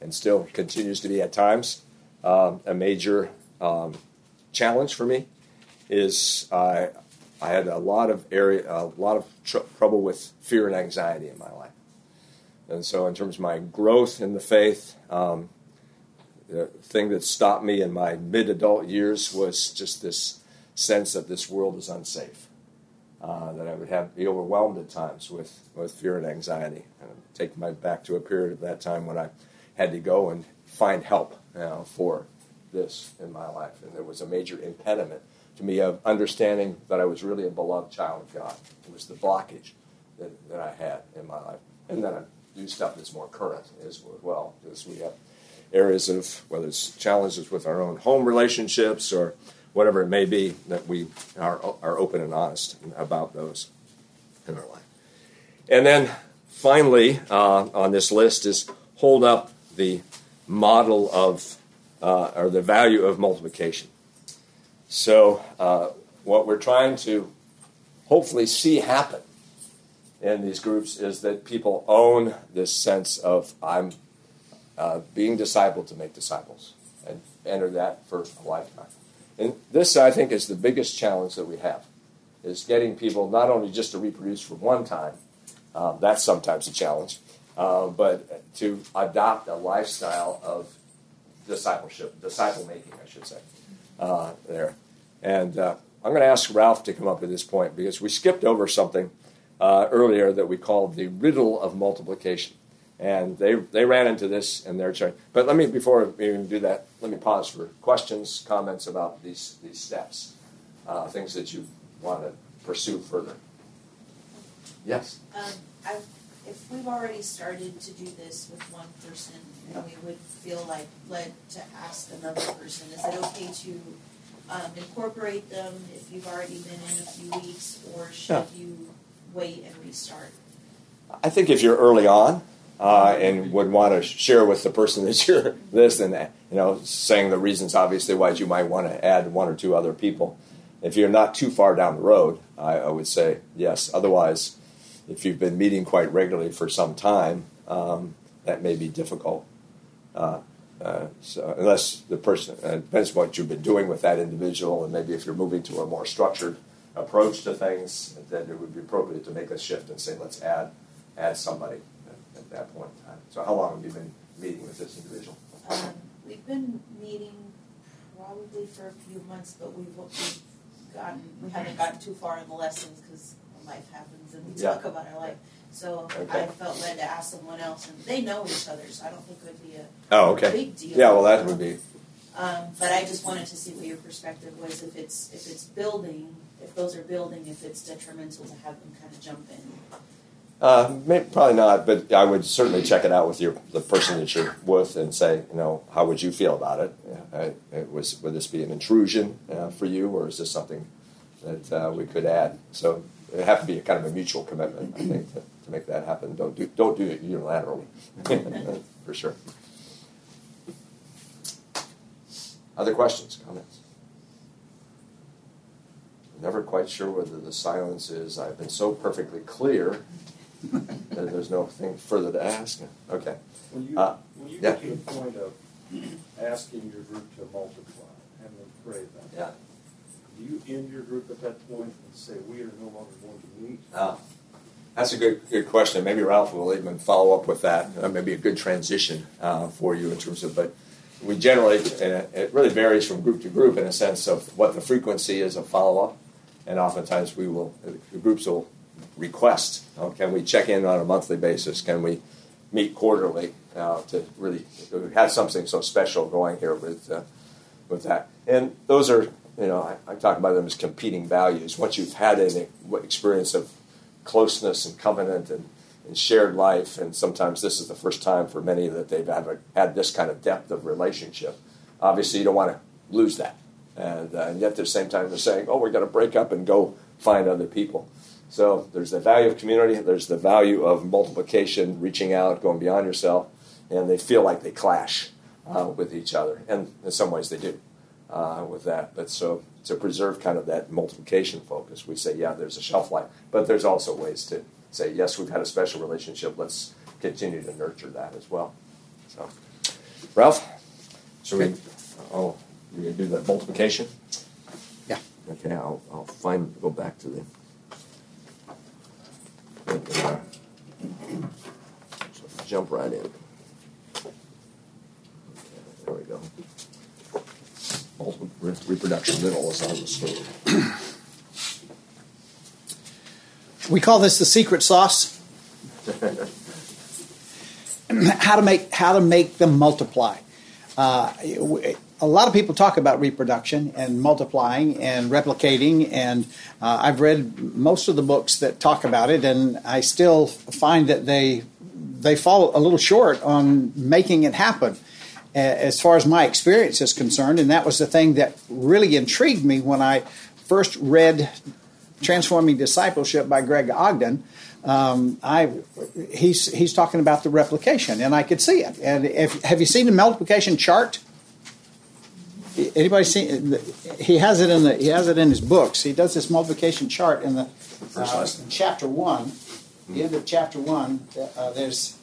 and still continues to be at times, um, a major um, challenge for me is I I had a lot of area a lot of tr- trouble with fear and anxiety in my life, and so in terms of my growth in the faith, um, the thing that stopped me in my mid adult years was just this sense that this world is unsafe. Uh, that I would have be overwhelmed at times with, with fear and anxiety. And take my back to a period of that time when I had to go and find help you know, for this in my life, and there was a major impediment to me of understanding that I was really a beloved child of God. It was the blockage that, that I had in my life. And then I do stuff that's more current as well, because we have areas of whether it's challenges with our own home relationships or whatever it may be, that we are, are open and honest about those in our life. And then finally, uh, on this list is hold up the model of uh, or the value of multiplication. So, uh, what we're trying to hopefully see happen in these groups is that people own this sense of I'm uh, being discipled to make disciples and enter that for a lifetime. And this, I think, is the biggest challenge that we have, is getting people not only just to reproduce for one time, um, that's sometimes a challenge, uh, but to adopt a lifestyle of discipleship, disciple making, I should say, uh, there. And uh, I'm going to ask Ralph to come up at this point because we skipped over something uh, earlier that we called the riddle of multiplication. And they, they ran into this in their chart. But let me, before we even do that, let me pause for questions, comments about these, these steps, uh, things that you want to pursue further. Yes? Um, if we've already started to do this with one person and we would feel like led to ask another person, is it okay to um, incorporate them if you've already been in a few weeks, or should Yeah. you wait and restart? I think if you're early on uh, and would want to share with the person that you're <laughs> this and you know, saying the reasons obviously why you might want to add one or two other people. If you're not too far down the road, I, I would say yes. Otherwise, if you've been meeting quite regularly for some time, um, that may be difficult. Uh, uh, so unless the person uh, depends what you've been doing with that individual, and maybe if you're moving to a more structured approach to things, then it would be appropriate to make a shift and say, let's add add somebody at, at that point in time. So, how long have you been meeting with this individual? Um, we've been meeting probably for a few months, but we've, we've gotten we haven't gotten too far in the lessons because life happens and we Yeah. talk about our life. So Okay. I felt led to ask someone else, and they know each other, so I don't think it would be a Oh, okay. big deal. Yeah, well, that would be Um, but I just wanted to see what your perspective was. If it's if it's building, if those are building, if it's detrimental to have them kind of jump in. Uh, may, probably not, but I would certainly check it out with your the person that you're with and say, you know, how would you feel about it? Yeah, I, it was would this be an intrusion uh, for you, or is this something that uh, we could add? So it have to be a kind of a mutual commitment, I think, to, to make that happen. Don't do don't do it unilaterally, <laughs> for sure. Other questions, comments? Never quite sure whether the silence is. I've been so perfectly clear there's no thing further to ask. Okay. When you, Uh, when you yeah. get to the point of asking your group to multiply, having them pray about Yeah. do you end your group at that point and say, we are no longer going to meet? Uh, that's a good good question. Maybe Ralph will even follow up with that. Uh, maybe a good transition uh, for you in terms of, but we generally, and it really varies from group to group in a sense of what the frequency is of follow up. And oftentimes we will, the groups will request, can we check in on a monthly basis? Can we meet quarterly uh, to really have something so special going here with, uh, with that? And those are, you know, I, I talk about them as competing values. Once you've had an experience of closeness and covenant and, and shared life, and sometimes this is the first time for many that they've had, had this kind of depth of relationship. Obviously, you don't want to lose that. And, uh, and yet, at the same time, they're saying, oh, we're going to break up and go find other people. So there's the value of community, there's the value of multiplication, reaching out, going beyond yourself, and they feel like they clash uh, with each other. And in some ways, they do uh, with that. But so to preserve kind of that multiplication focus, we say, yeah, there's a shelf life, but there's also ways to say, yes, we've had a special relationship. Let's continue to nurture that as well. So, Ralph, should we? Oh, we gonna do the multiplication? Yeah. Okay, I'll, I'll find go back to the. So jump right in. Okay, there we go. Multiple re- reproduction middle is on the screen. <clears throat> We call this the secret sauce. <laughs> how to make how to make them multiply. Uh, a lot of people talk about reproduction and multiplying and replicating, and uh, I've read most of the books that talk about it, and I still find that they they fall a little short on making it happen. as far as my experience is concerned, and that was the thing that really intrigued me when I first read Transforming Discipleship by Greg Ogden. Um, I he's he's talking about the replication, and I could see it. And if, have you seen the multiplication chart? Anybody seen? He has it in the he has it in his books. He does this multiplication chart in the uh, chapter one, the end of chapter one. Uh, there's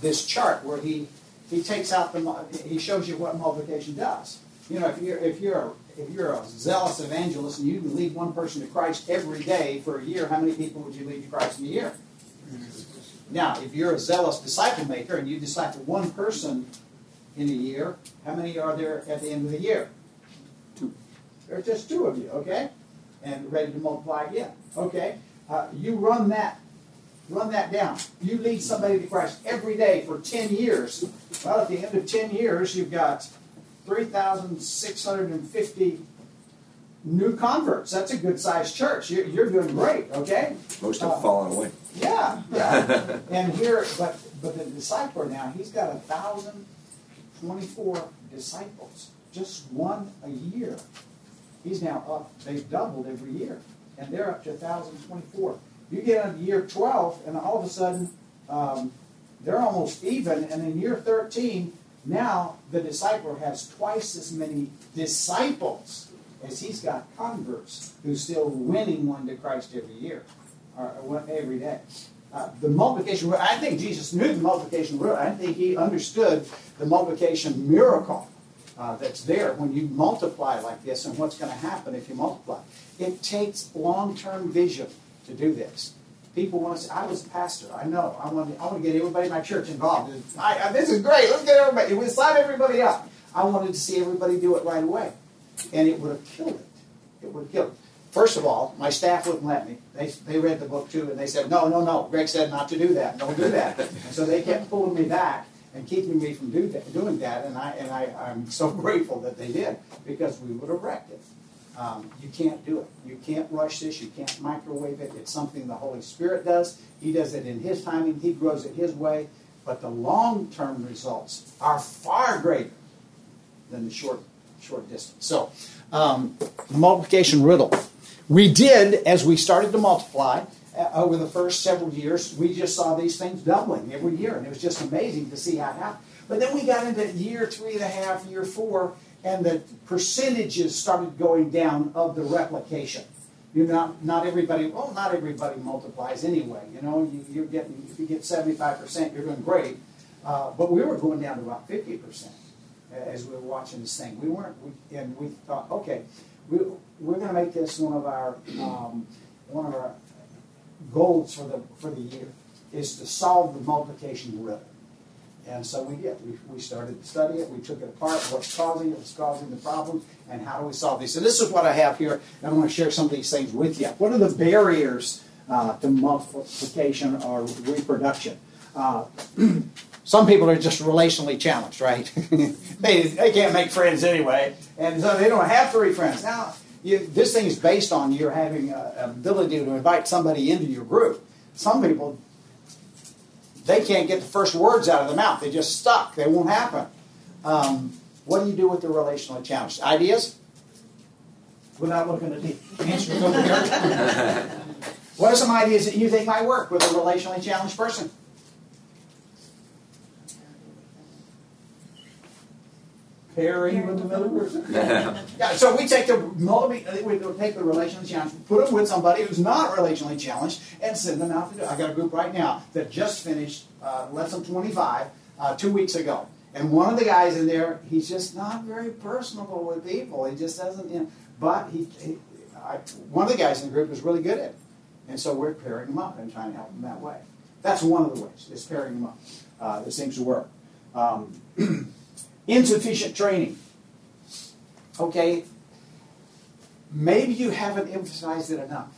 this chart where he he takes out the he shows you what multiplication does. You know, if you're if you're if you're a zealous evangelist and you lead one person to Christ every day for a year, how many people would you lead to Christ in a year? Now, if you're a zealous disciple maker and you disciple one person in a year, how many are there at the end of the year? Two. There's just two of you, okay? And ready to multiply again. Okay? Uh, you run that Run that down. You lead somebody to Christ every day for 10 years. Well, at the end of 10 years, you've got 3,650 new converts. That's a good sized church. You're, you're, doing great, okay? Most have uh, fallen away. Yeah, yeah. <laughs> and here, but but the discipler now, he's got a thousand twenty-four disciples, just one a year. He's now up. They've doubled every year, and they're up to thousand twenty-four. You get into year 12, and all of a sudden, um, they're almost even. And in year 13, now the disciple has twice as many disciples as he's got converts who's still winning one to Christ every year, or every day. Uh, the multiplication, I think Jesus knew the multiplication rule. I think he understood the multiplication miracle uh, that's there when you multiply like this and what's going to happen if you multiply. It takes long term vision to do this. People want to say, I was a pastor. I know. I want to, I want to get everybody in my church involved. I, I, this is great. Let's get everybody. We sign everybody up. I wanted to see everybody do it right away. And it would have killed it. It would have killed it. First of all, my staff wouldn't let me. They, they read the book too, and they said, no, no, no. Greg said not to do that. Don't do that. and <laughs> so they kept pulling me back and keeping me from do that, doing that. And, I, and I, I'm so <laughs> grateful that they did because we would have wrecked it. Um, you can't do it. You can't rush this. You can't microwave it. It's something the Holy Spirit does. He does it in His timing. He grows it His way. But the long-term results are far greater than the short short distance. So, um, multiplication riddle. We did as we started to multiply over the first several years. We just saw these things doubling every year, and it was just amazing to see how it happened. But then we got into year three and a half, year four, and the percentages started going down of the replication. You not not everybody. Well, not everybody multiplies anyway. You know, you, you're getting if you get seventy five percent, you're doing great. Uh, but we were going down to about fifty percent as we were watching this thing. We weren't, we, and we thought, okay, we, we're going to make this one of our um, one of our goals for the for the year is to solve the multiplication riddle. And so we did. We, we started to study it. We took it apart. What's causing it? What's causing the problems? And how do we solve these? So this is what I have here. And I want to share some of these things with you. What are the barriers uh, to multiplication or reproduction? Uh, <clears throat> some people are just relationally challenged, right? <laughs> they, they can't make friends anyway. And so they don't have three friends. Now, you, this thing is based on your having an ability to invite somebody into your group. Some people they can't get the first words out of their mouth. They just stuck. They won't happen. Um, what do you do with the relationally challenged? Ideas? We're not looking at the answers <laughs> over here. what are some ideas that you think might work with a relationally challenged person? Pairing with another person. <laughs> yeah, so we take the multi, we take the relationally challenged, put them with somebody who's not relationally challenged, and send them out to do. I got a group right now that just finished uh, lesson 25 uh, two weeks ago, and one of the guys in there, he's just not very personable with people. He just doesn't. You know, but he, he I, one of the guys in the group is really good at it, and so we're pairing them up and trying to help them that way. That's one of the ways. Is pairing them up. Uh, this seems to work. Um, <clears throat> Insufficient training. Okay, maybe you haven't emphasized it enough.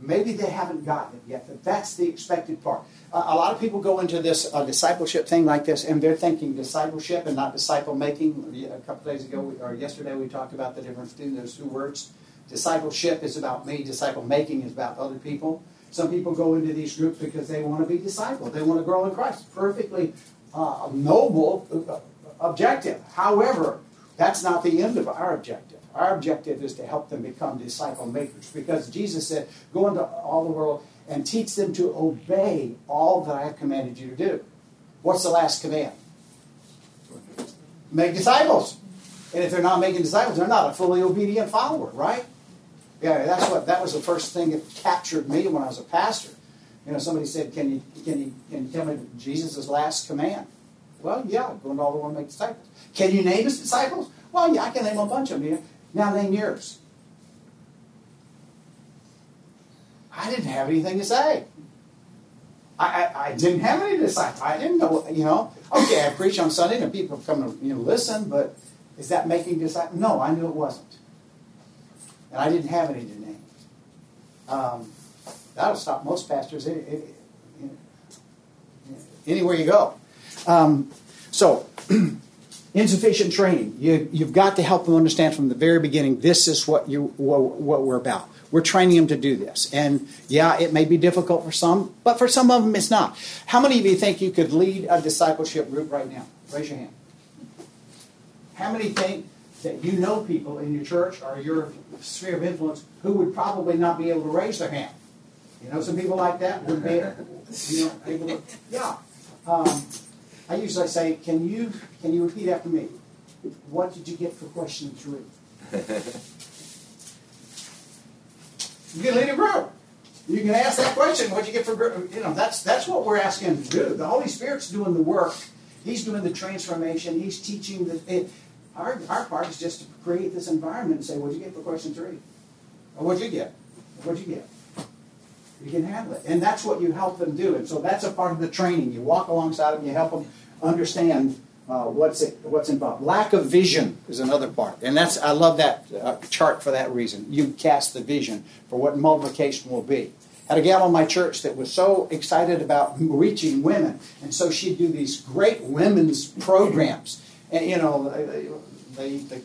Maybe they haven't gotten it yet, but that's the expected part. Uh, a lot of people go into this uh, discipleship thing like this, and they're thinking discipleship and not disciple making. A couple days ago, or yesterday, we talked about the difference between those two words. Discipleship is about me, disciple making is about other people. Some people go into these groups because they want to be discipled, they want to grow in Christ. Perfectly uh, noble, uh, objective. However, that's not the end of our objective. Our objective is to help them become disciple makers because Jesus said, Go into all the world and teach them to obey all that I have commanded you to do. What's the last command? Make disciples. And if they're not making disciples, they're not a fully obedient follower, right? Yeah, that's what that was the first thing that captured me when I was a pastor. You know, somebody said, "Can you can you can you tell me Jesus' last command?" Well, yeah, going into all the world make disciples. Can you name his disciples? Well, yeah, I can name a bunch of them. Now name yours. I didn't have anything to say. I, I, I, didn't have any disciples. I didn't know, you know. Okay, I preach on Sunday and people come to you know, listen, but is that making disciples? No, I knew it wasn't. And I didn't have any to name. Um, that'll stop most pastors any, any, anywhere you go. Um, so, <clears throat> insufficient training. You, you've got to help them understand from the very beginning this is what, you, what, what we're about. We're training them to do this. And yeah, it may be difficult for some, but for some of them it's not. How many of you think you could lead a discipleship group right now? Raise your hand. How many think that you know people in your church or your sphere of influence who would probably not be able to raise their hand? You know some people like that would be you know, able to, yeah. Um, I usually say, can you can you repeat after me? What did you get for question three? <laughs> You can lead a group. You can ask that question. What did you get for you know? That's that's what we're asking to do. The Holy Spirit's doing the work. He's doing the transformation. He's teaching the. It, our, our part is just to create this environment and say, "What'd you get for question three? Or what'd you get? What'd you get?" You can handle it, and that's what you help them do. And so that's a part of the training. You walk alongside them. You help them understand uh, what's it, what's involved. Lack of vision is another part, and that's I love that uh, chart for that reason. You cast the vision for what multiplication will be. Had a gal in my church that was so excited about reaching women, and so she'd do these great women's programs. And you know, they, they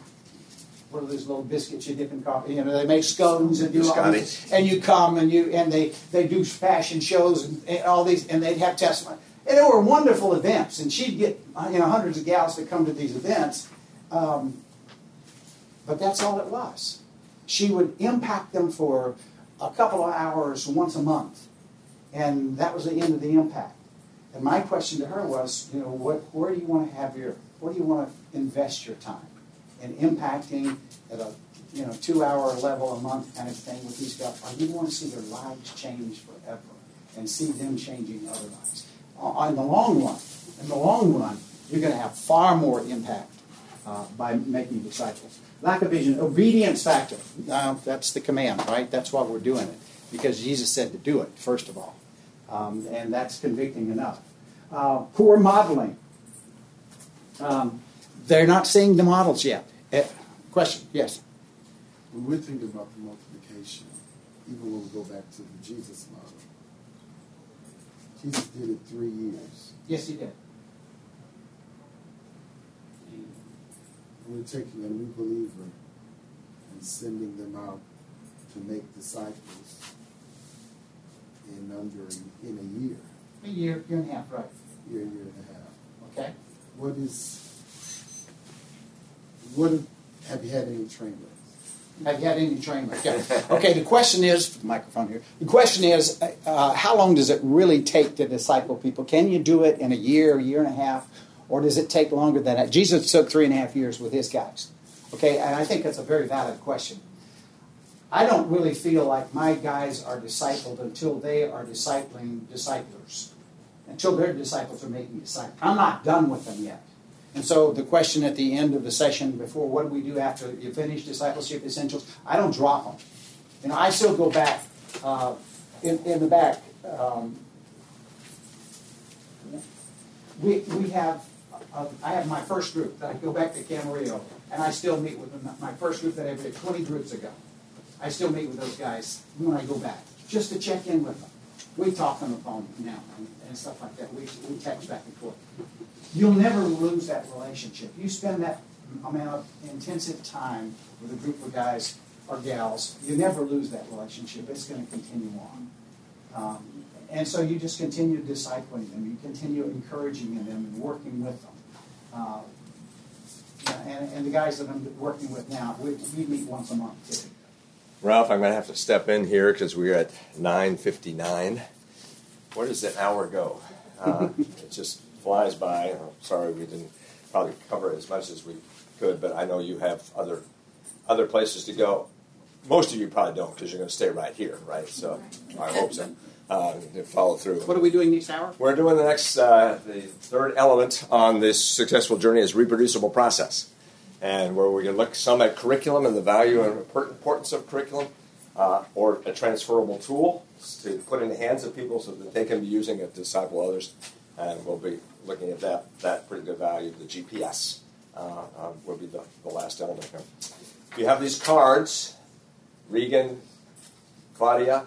what are those little biscuits you dip in coffee? You know, they make scones and do all these, and you come and you and they they do fashion shows and, and all these, and they'd have testimony. And they were wonderful events, and she'd get you know hundreds of gals to come to these events. Um, but that's all it was. She would impact them for a couple of hours once a month, and that was the end of the impact. And my question to her was, you know, what, where do you want to have your, where do you want to invest your time in impacting at a, you know, two-hour level a month kind of thing with these guys? Or you want to see their lives change forever and see them changing other lives? in the long run, in the long run, you're going to have far more impact uh, by making disciples. Lack of vision, obedience factor. Uh, that's the command, right? That's why we're doing it because Jesus said to do it first of all, um, and that's convicting enough. Uh, poor modeling. Um, they're not seeing the models yet. Uh, question? Yes. When we're thinking about the multiplication, even when we go back to the Jesus model, Jesus did it three years. Yes, he did. We're taking a new believer and sending them out to make disciples in under in a year. A year, year and a half, right? Year, year and a half. Okay. What is what have you had any training? Have you had any training? Okay. okay, the question is, the microphone here. The question is, uh, how long does it really take to disciple people? Can you do it in a year, a year and a half, or does it take longer than that? Jesus took three and a half years with his guys. Okay, and I think that's a very valid question. I don't really feel like my guys are discipled until they are discipling disciples, until their disciples are making disciples. I'm not done with them yet. And so the question at the end of the session before, what do we do after you finish discipleship essentials? I don't drop them. You know, I still go back uh, in, in the back. Um, we, we have, uh, I have my first group that I go back to Camarillo, and I still meet with them. My first group that I did 20 groups ago. I still meet with those guys when I go back, just to check in with them. We talk on the phone now and, and stuff like that. We, we text back and forth. You'll never lose that relationship. You spend that amount of intensive time with a group of guys or gals, you never lose that relationship. It's going to continue on. Um, and so you just continue discipling them. You continue encouraging them and working with them. Uh, and, and the guys that I'm working with now, we, we meet once a month too. Ralph, I'm going to have to step in here because we're at 9:59. Where does that hour go? Uh, <laughs> it just flies by. I'm sorry we didn't probably cover as much as we could, but I know you have other other places to go. Most of you probably don't because you're going to stay right here, right? So I hope so. Uh, follow through. What are we doing next hour? We're doing the next, uh, the third element on this successful journey is reproducible process, and where we're going to look some at curriculum and the value and importance of curriculum, uh, or a transferable tool to put in the hands of people so that they can be using it to disciple others, and we'll be looking at that that pretty good value. The GPS uh, uh, will be the, the last element here. You have these cards, Regan, Claudia.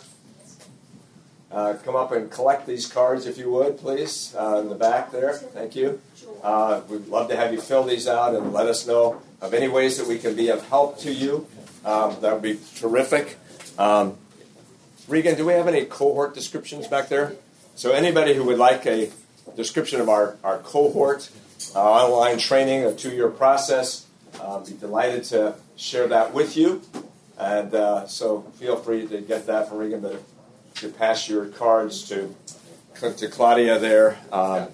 Uh, come up and collect these cards if you would, please, uh, in the back there. Thank you. Uh, we'd love to have you fill these out and let us know of any ways that we can be of help to you. Um, that would be terrific. Um, Regan, do we have any cohort descriptions back there? So, anybody who would like a description of our, our cohort, online training, a two year process, uh, be delighted to share that with you. And uh, so, feel free to get that from Regan. But to pass your cards to to Claudia there. Um,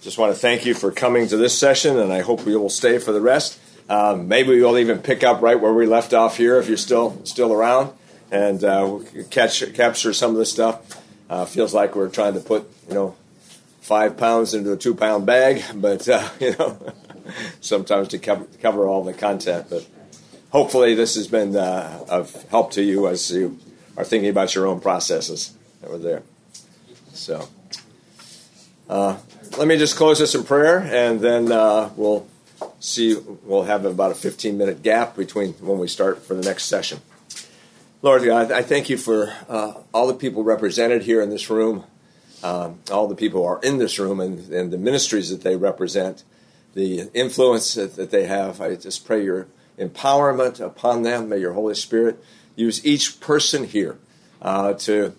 just want to thank you for coming to this session, and I hope we will stay for the rest. Um, maybe we'll even pick up right where we left off here if you're still still around, and uh, catch capture some of the stuff. Uh, feels like we're trying to put you know five pounds into a two pound bag, but uh, <laughs> you know sometimes to cover, cover all the content. But hopefully, this has been uh, of help to you as you are thinking about your own processes were there. So, uh, let me just close this in prayer, and then uh, we'll see. We'll have about a 15 minute gap between when we start for the next session. Lord God, I thank you for uh, all the people represented here in this room, um, all the people who are in this room, and, and, the ministries that they represent, the influence that, that they have. I just pray your empowerment upon them. May your Holy Spirit use each person here uh, to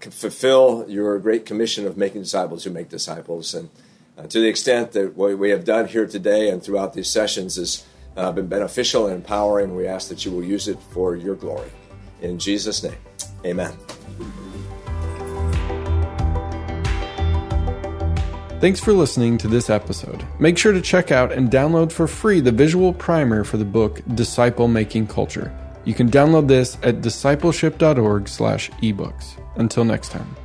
fulfill your great commission of making disciples who make disciples. And uh, to the extent that what we have done here today and throughout these sessions has uh, been beneficial and empowering, we ask that you will use it for your glory. In Jesus' name, amen. Thanks for listening to this episode. Make sure to check out and download for free the visual primer for the book Disciple Making Culture. You can download this at discipleship.org/ebooks. Until next time.